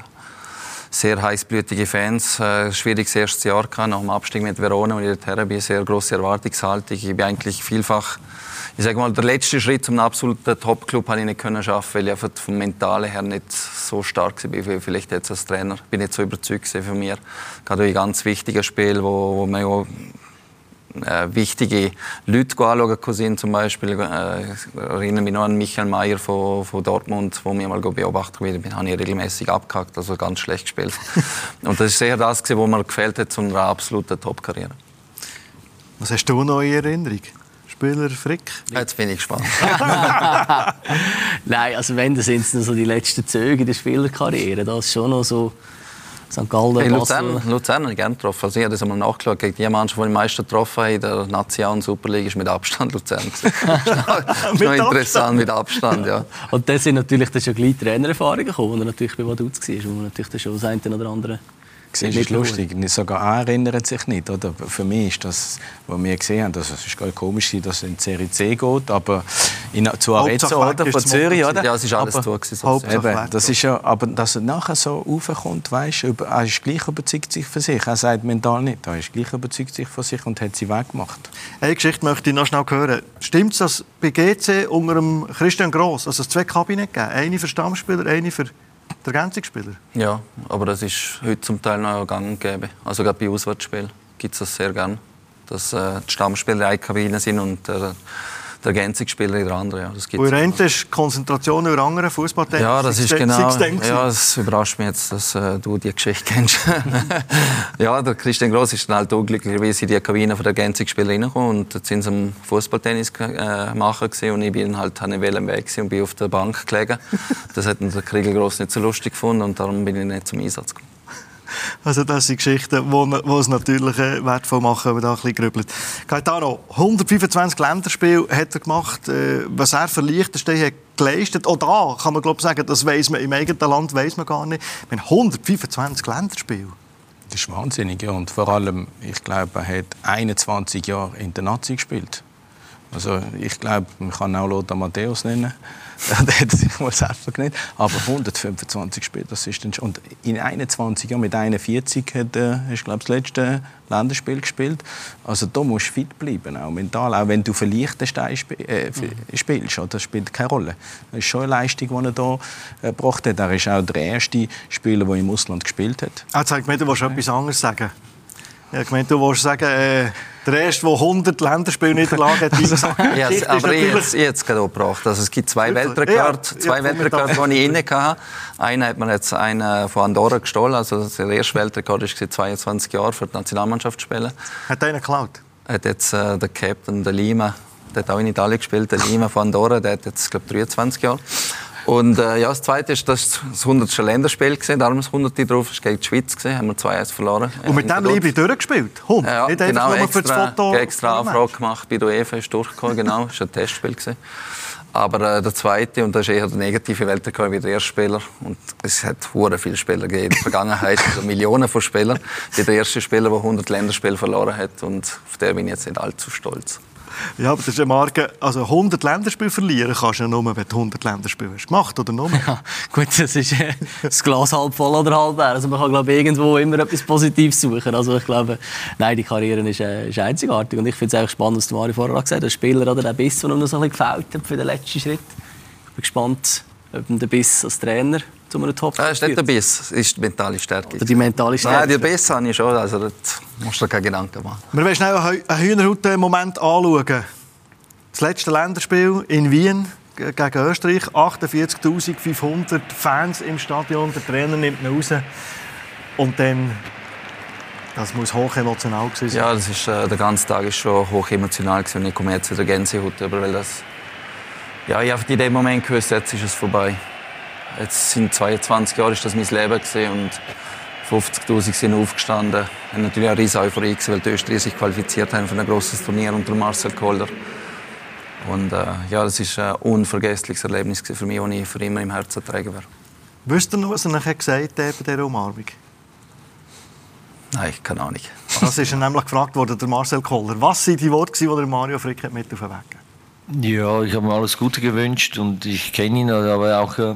sehr heißblütige Fans. Äh, schwieriges erstes Jahr gehabt, nach dem Abstieg mit Verona und ich dorthin bin. Sehr große Erwartungshaltung. Ich bin eigentlich vielfach, ich sage mal, der letzte Schritt zum absoluten Top-Club habe ich nicht können schaffen, weil ich einfach vom Mentalen her nicht so stark war wie vielleicht jetzt als Trainer. Ich bin nicht so überzeugt von mir. Gerade ein ganz wichtiges Spiel, wo, wo man ja äh, wichtige Leute anschauen konnte. Zum Beispiel äh, erinnere mich noch an Michael Mayer von, von Dortmund, wo mir mal beobachtet habe, habe ich regelmäßig abgehackt, also ganz schlecht gespielt. <laughs> Und das ist sehr das, was mir gefällt hat zu einer absoluten Top-Karriere.
Was hast du noch in Erinnerung? Spieler Frick?
Jetzt bin ich gespannt. <laughs>
Nein, also wenn, dann sind es so die letzten Züge der Spielerkarriere. Das ist schon noch so St. Gallen,
hey, Luzern, Luzern habe ich gerne getroffen. Also ich habe das einmal nachgeschaut. Gegen die Mannschaft, die ich am meisten getroffen habe in der National- und Superliga, ist mit Abstand Luzern. <laughs> das ist noch interessant, mit Abstand, ja.
Und das sind natürlich dann schon gleich Trainererfahrungen gekommen, wo er natürlich bei Vaduz war, wo man natürlich schon das eine oder andere
das ist lustig. Sogar er erinnert sich nicht. Oder? Für mich ist das, was wir gesehen haben, das ist gar komisch, dass es in die Serie C geht, aber in, zu Arezzo oder von Zürich, oder?
Ja, es ist alles aber,
so. Eben, das ist ja, aber dass er nachher so raufkommt, weißt, über, er ist gleich überzeugt sich von sich. Er sagt mental nicht, er ist gleich überzeugt sich von sich und hat sie weggemacht.
Eine Geschichte möchte ich noch schnell hören. Stimmt es, dass bei GC unter dem Christian Gross also es zwei Kabinette gegeben eine für Stammspieler, eine für der Ergänzungsspieler?
Ja, aber das ist heute zum Teil noch gang und gäbe. Also gerade bei Auswärtsspielen gibt es das sehr gern, dass äh, die Stammspieler in Kabine sind und äh, der Ergänzungsspieler in der anderen. Ja,
das gibt's eine ist Konzentration über andere Fußballtennis.
Ja, das ist genau. Ja, es überrascht mich jetzt, dass äh, du die Geschichte kennst. <laughs> ja, der Christian Gross ist dann halt unglücklicherweise in die Kabine von der Ergänzungsspieler reingekommen und dort sind sie am Fußballtennis äh, machen und ich bin halt an welchem Weg und bin auf der Bank gelegen. Das hat der Kriegel Gross nicht so lustig gefunden und darum bin ich nicht zum Einsatz gekommen.
Also das sind Geschichten, die es natürlich äh, wertvoll machen, wenn man da ein bisschen grübelt. Gaetano, 125 Länderspiele hat er gemacht. Äh, was er für Liechtenstein hat geleistet, auch da kann man glaube sagen, das weiß man im eigenen Land weiß man gar nicht. Wir 125 Länderspiele.
Das ist wahnsinnig. Und vor allem, ich glaube, er hat 21 Jahre in der Nazi gespielt. Also ich glaube, man kann auch Lothar Matthäus nennen. Der hat sich mal selber genannt. Aber 125 Spiele, das ist dann schon. Und in 21 Jahren, mit 41, hat er, hast, glaube das letzte Länderspiel gespielt. Also da musst du fit bleiben, auch mental. Auch wenn du für Liechtenstein sp äh, mhm. spielst, das spielt keine Rolle. Das ist schon eine Leistung, die er hier äh, gebracht hat. Er ist auch der erste Spieler, der im Ausland gespielt hat.
Ah, zeigt mir, du willst etwas anderes sagen. Ja, ich meine, du willst sagen, äh, der erste, der 100 Länderspiele Niederlagen hat, <laughs>
ja, aber ich jetzt, jetzt gerade gebracht. Also es gibt zwei Weltrekorde, ja, zwei Weltrekorde, die ich inne hatte. Einen hat man jetzt einen von Andorra gestohlen. Also der erste Weltrekord ist 22 Jahre für die Nationalmannschaft zu spielen.
Hat einer geklaut?
Hat jetzt äh, der Captain, der Lima, der hat auch in Italien gespielt, der Lima von Andorra, der hat jetzt glaube 23 Jahre. Und äh, ja, das Zweite ist das, das 100. Länderspiel gesehen, darum das 100. drauf, ist gegen die Schweiz gesehen, haben wir 2-1 verloren.
Und mit dem Liebe durchgespielt?
Hund, ja, nicht genau, nur extra, für das Foto. extra Anfrage gemacht bei der UEFA, ist durchgekommen, genau, ist ein Testspiel gewesen. Aber äh, der zweite, und das ist eher der negative Weltrekord wie der erste Spieler. Und es hat hure viele Spieler gegeben in der Vergangenheit, also Millionen von Spielern. Der erste Spieler, der 100 Länderspiele verloren hat. Und auf den bin ich jetzt nicht allzu stolz.
Ja, aber das ist eine Marke, also 100 Länderspiele verlieren kannst du ja nur, wenn du 100 Länderspiele hast gemacht, oder nur?
Ja, gut, das ist äh, das Glas halb voll oder halb leer. Also man kann, glaube irgendwo immer etwas Positives suchen. Also ich glaube, nein, die Karriere ist, äh, ist einzigartig und ich finde es spannend, was Mario vorher gesagt hat, der Spieler oder der Biss, der ihm noch so ein bisschen gefällt hat für den letzten Schritt. Ich bin gespannt, ob der Biss als Trainer zu einem top
Das ist nicht der Biss, es ist die mentale Stärke.
Oder die mentale Stärke.
Nein, die Biss habe ich schon, also das musst du dir keine Gedanken machen.
Wir wollen schnell einen Hühnerhaut-Moment anschauen. Das letzte Länderspiel in Wien gegen Österreich. 48.500 Fans im Stadion. Der Trainer nimmt ihn raus. Und dann das muss hoch emotional sein.
Ja, das ist, äh, der ganze Tag ist schon hoch emotional gewesen. Ich komme jetzt wieder Gänsehaut über, weil das ja, ich habe in dem Moment gewusst, jetzt ist es vorbei. Jetzt sind 22 Jahre ist das mein Leben gewesen und 50.000 sind aufgestanden. Ich natürlich eine riesige Euphorie, weil die Österreicher sich qualifiziert haben für ein grosses Turnier unter Marcel Kohler. Und äh, ja, das ist ein unvergessliches Erlebnis für mich, das ich für immer im Herzen tragen werde.
Wisst ihr noch, was er nachher gesagt hat bei dieser Umarmung?
Nein, keine Ahnung.
Das ist nämlich gefragt worden, der Marcel Kohler. Was waren die Worte, die Mario Frick mit auf den Weg
ja, ich habe mir alles Gute gewünscht und ich kenne ihn, aber auch äh,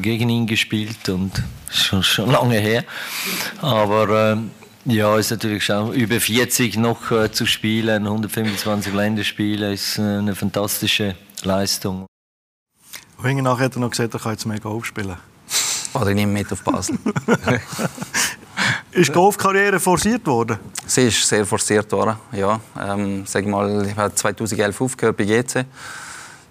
gegen ihn gespielt und schon, schon lange her. Aber äh, ja, ist natürlich schon über 40 noch äh, zu spielen, 125 Länderspiele ist äh, eine fantastische Leistung.
Und nachher hat er noch gesagt, er kann jetzt mehr Golf spielen.
Oder ich nehme mit auf Basel. <laughs>
ist die Golfkarriere forciert worden?
Sie ist sehr forciert worden, ja. Ähm, sag mal, ich habe 2011 aufgehört bei GC.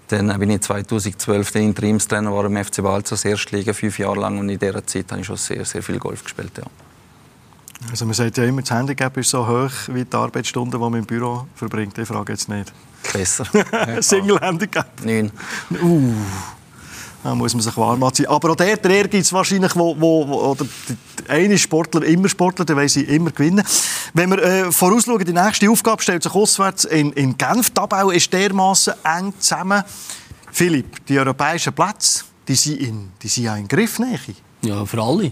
Dann bin ich 2012 der Interimstrainer war im FC Balzers Erstliga, fünf Jahre lang. Und in dieser Zeit habe ich schon sehr, sehr viel Golf gespielt, ja.
Also man sagt ja immer, das Handicap ist so hoch wie die Arbeitsstunden, die man im Büro verbringt. Ich frage jetzt nicht.
Besser. <laughs>
Single-Handicap?
Nein.
Uh, da muss man sich warm anziehen. Aber auch der, der Ehrgeiz wahrscheinlich, wo, wo, wo oder eine Sportler immer Sportler, der weiß ich immer gewinnen. Wenn wir äh, vorausschauen, die nächste Aufgabe stellt sich auswärts in, in Genf. Die Abbau ist dermaßen eng zusammen. Philipp, die europäischen Plätze, die sind, in, die sind ja in Griffnähe.
Ja, für alle.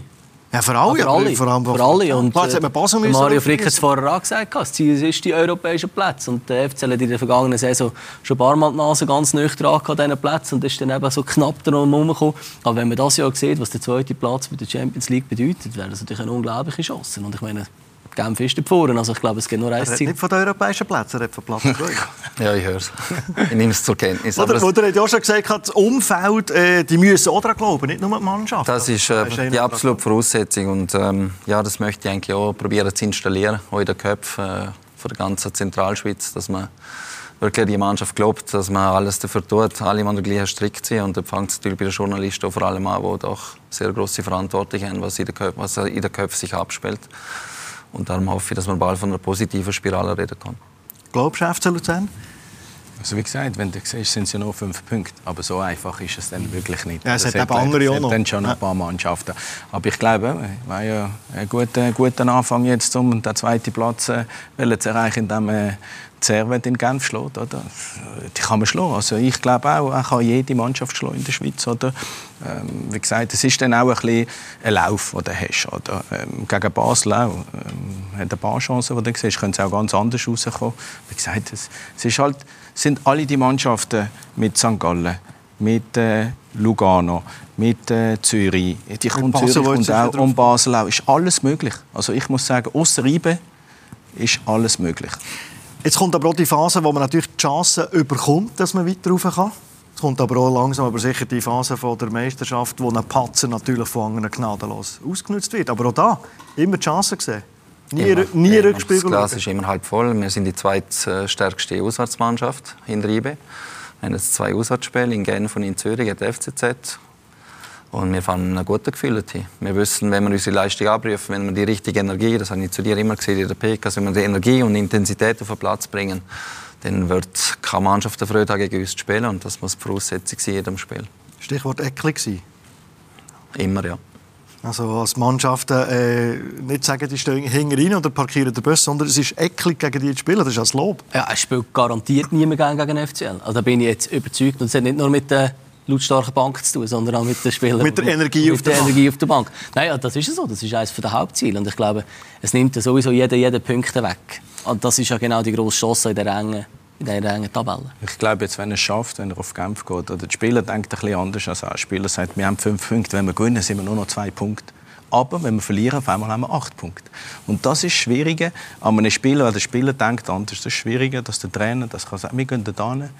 Ja, für alle.
Ja, für alle. Vor allem,
für
alle.
Und, Klar,
äh, Mario Frick hat es vorher auch gesagt, das Ziel ist die europäischen Plätze. Und der FC hat in der vergangenen Saison schon ein paar Mal die Nase ganz nüchtern an diesen Plätzen und ist dann eben so knapp darum herumgekommen. Aber wenn man das Jahr sieht, was der zweite Platz bei der Champions League bedeutet, wäre das natürlich eine unglaubliche Chance. Und ich meine, Genf ist vorne. Also ich glaube, es geht nur ein
Ziel. nicht von den europäischen Plätzen, er hat von Platz 2. <laughs>
ja, ich höre es. Ich nehme es zur Kenntnis.
Oder, oder er hat ja schon gesagt, das Umfeld, äh, die müssen auch daran glauben, nicht nur die Mannschaft.
Das ist, äh, die absolute Voraussetzung. Und ähm, ja, das möchte ich eigentlich auch probieren zu installieren, auch in den Köpfen äh, von der ganzen Zentralschweiz, dass man wirklich die Mannschaft glaubt, dass man alles dafür tut, alle an den gleichen Strick ziehen. Und da fängt es natürlich bei den Journalisten vor allem an, die doch sehr große Verantwortung haben, was in was in den Köpfen sich abspielt. Und darum hoffe ich, dass man bald von einer positiven Spirale reden kann.
Glaubst du, FC Luzern?
Also wie gesagt, wenn du siehst, sind es ja nur fünf Punkte. Aber so einfach ist es dann wirklich nicht.
Ja, es
Das
hat eben andere auch noch.
dann schon ein paar Mannschaften. Aber ich glaube, es war ja ein guter, guter Anfang jetzt, um den zweiten Platz äh, zu erreichen, indem man Servet in Genf schlägt. Oder? Die kann man schlagen. Also ich glaube auch, er kann jede Mannschaft schlagen in der Schweiz. Oder? Ähm, wie gesagt, es ist dann auch ein, bisschen ein Lauf, den du hast. Oder? Ähm, gegen Basel auch. Ähm, hat ein paar Chancen, die du siehst, können es auch ganz anders rauskommen. Wie gesagt, es, es ist halt, sind alle die Mannschaften mit St. Gallen, mit äh, Lugano, mit äh, Zürich, die kommt
Basel,
Zürich
jetzt
auch und Basel auch. Ist alles möglich. Also ich muss sagen, außer IBE ist alles möglich.
Jetzt kommt aber auch die Phase, wo man natürlich die Chance überkommt, dass man weiter rauf kann. Es kommt aber auch langsam aber sicher die Phase von der Meisterschaft, wo ein Patzer natürlich von anderen gnadenlos ausgenutzt wird. Aber auch da immer die Chance gesehen. Nie,
Immer.
nie
Immer.
Rückspiegel.
Das Glas ist immer halb voll. Wir sind die zweitstärkste Auswärtsmannschaft hinter IB. Wir haben jetzt zwei Auswärtsspiele in Genf und in Zürich die FCZ. Und wir fahren ein gutes Gefühl hin. Wir wissen, wenn wir unsere Leistung abrufen, wenn wir die richtige Energie, das habe ich zu dir immer gesehen in der PK, wenn wir die Energie und Intensität auf den Platz bringen, dann wird keine Mannschaft eine Freude haben, gegen uns zu spielen. Und das muss die Voraussetzung sein in jedem Spiel.
Stichwort Eckli.
Immer, ja.
Also als Mannschaften äh, nicht sagen, die stehen hinten rein oder parkieren den Bus, sondern es ist eklig gegen die zu spielen. Das ist als Lob.
Ja, es spielt garantiert niemand gegen, gegen FCL. Also da bin ich jetzt überzeugt. Und es hat nicht nur mit der lautstarken Bank zu tun, sondern auch mit den Spielern.
Mit der Energie
mit
auf der
der
Bank.
Energie auf der Bank. Nein, ja, das ist so. Das ist eines der Hauptziele. Und ich glaube, es nimmt sowieso jeden, jeden Punkte weg. Und das ist ja genau die grosse Chance in der engen, in der engen Tabelle.
Ich glaube, jetzt, wenn er es schafft, wenn er auf Genf geht, oder der Spieler denkt ein bisschen anders als er. Spieler sagt, wir haben fünf Punkte, wenn wir gewinnen, sind wir nur noch zwei Punkte. Aber wenn wir verlieren, auf einmal haben wir acht Punkte. Und das ist schwieriger an einem Spieler, weil der Spieler denkt anders. Das ist schwieriger, dass der Trainer das kann sagen, wir gehen da hin,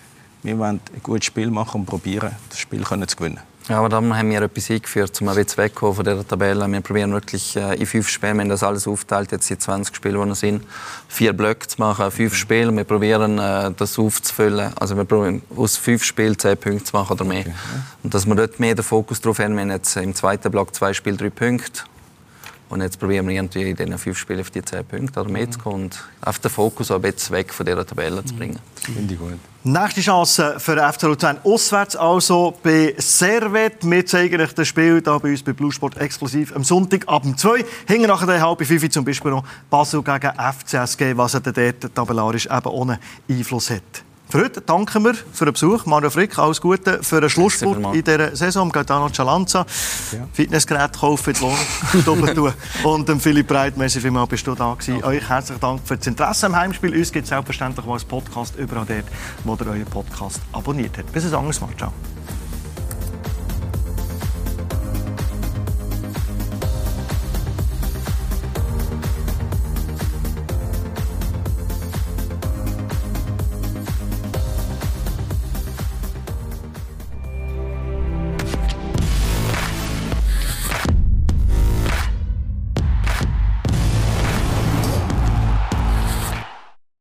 wir wollen ein gutes Spiel machen und probieren, das Spiel können zu gewinnen.
Ja, aber dann haben wir etwas eingeführt, um ein wegzukommen von dieser Tabelle. Wir probieren wirklich äh, in fünf Spielen, wir haben das alles aufteilt, jetzt die 20 Spiele, die noch sind, vier Blöcke zu machen, fünf Spiele. Und wir probieren, äh, das aufzufüllen. Also wir probieren aus fünf Spielen zehn Punkte zu machen oder mehr. Und dass wir dort mehr den Fokus drauf haben. Wir haben jetzt im zweiten Block zwei Spiele, drei Punkte. Und jetzt probieren wir irgendwie in diesen fünf Spielen auf die zehn Punkte oder mehr zu kommen und auf den Fokus ein bisschen weg von dieser Tabelle zu bringen.
Finde ich gut.
Nächste Chance für den FC Luzern auswärts, also bei Servet. Wir zeigen euch das Spiel hier bei uns bei Blue Sport exklusiv am Sonntag ab um 2. Hinten nachher der halbe Fünfe zum Beispiel noch Basel gegen FCSG, was dann dort tabellarisch eben ohne Einfluss hat. Für heute danken wir für den Besuch. Mario Frick, alles Gute für den Schlussspurt in dieser Saison. Gaetano Cialanza, Fitnessgerät kaufen, die <laughs> tun. Und dem Philipp Breit, merci vielmals, bist du da gewesen. Euch herzlichen Dank für das Interesse am Heimspiel. Uns gibt es selbstverständlich auch als Podcast überall dort, wo ihr euren Podcast abonniert habt. Bis ein anderes Mal. Ciao.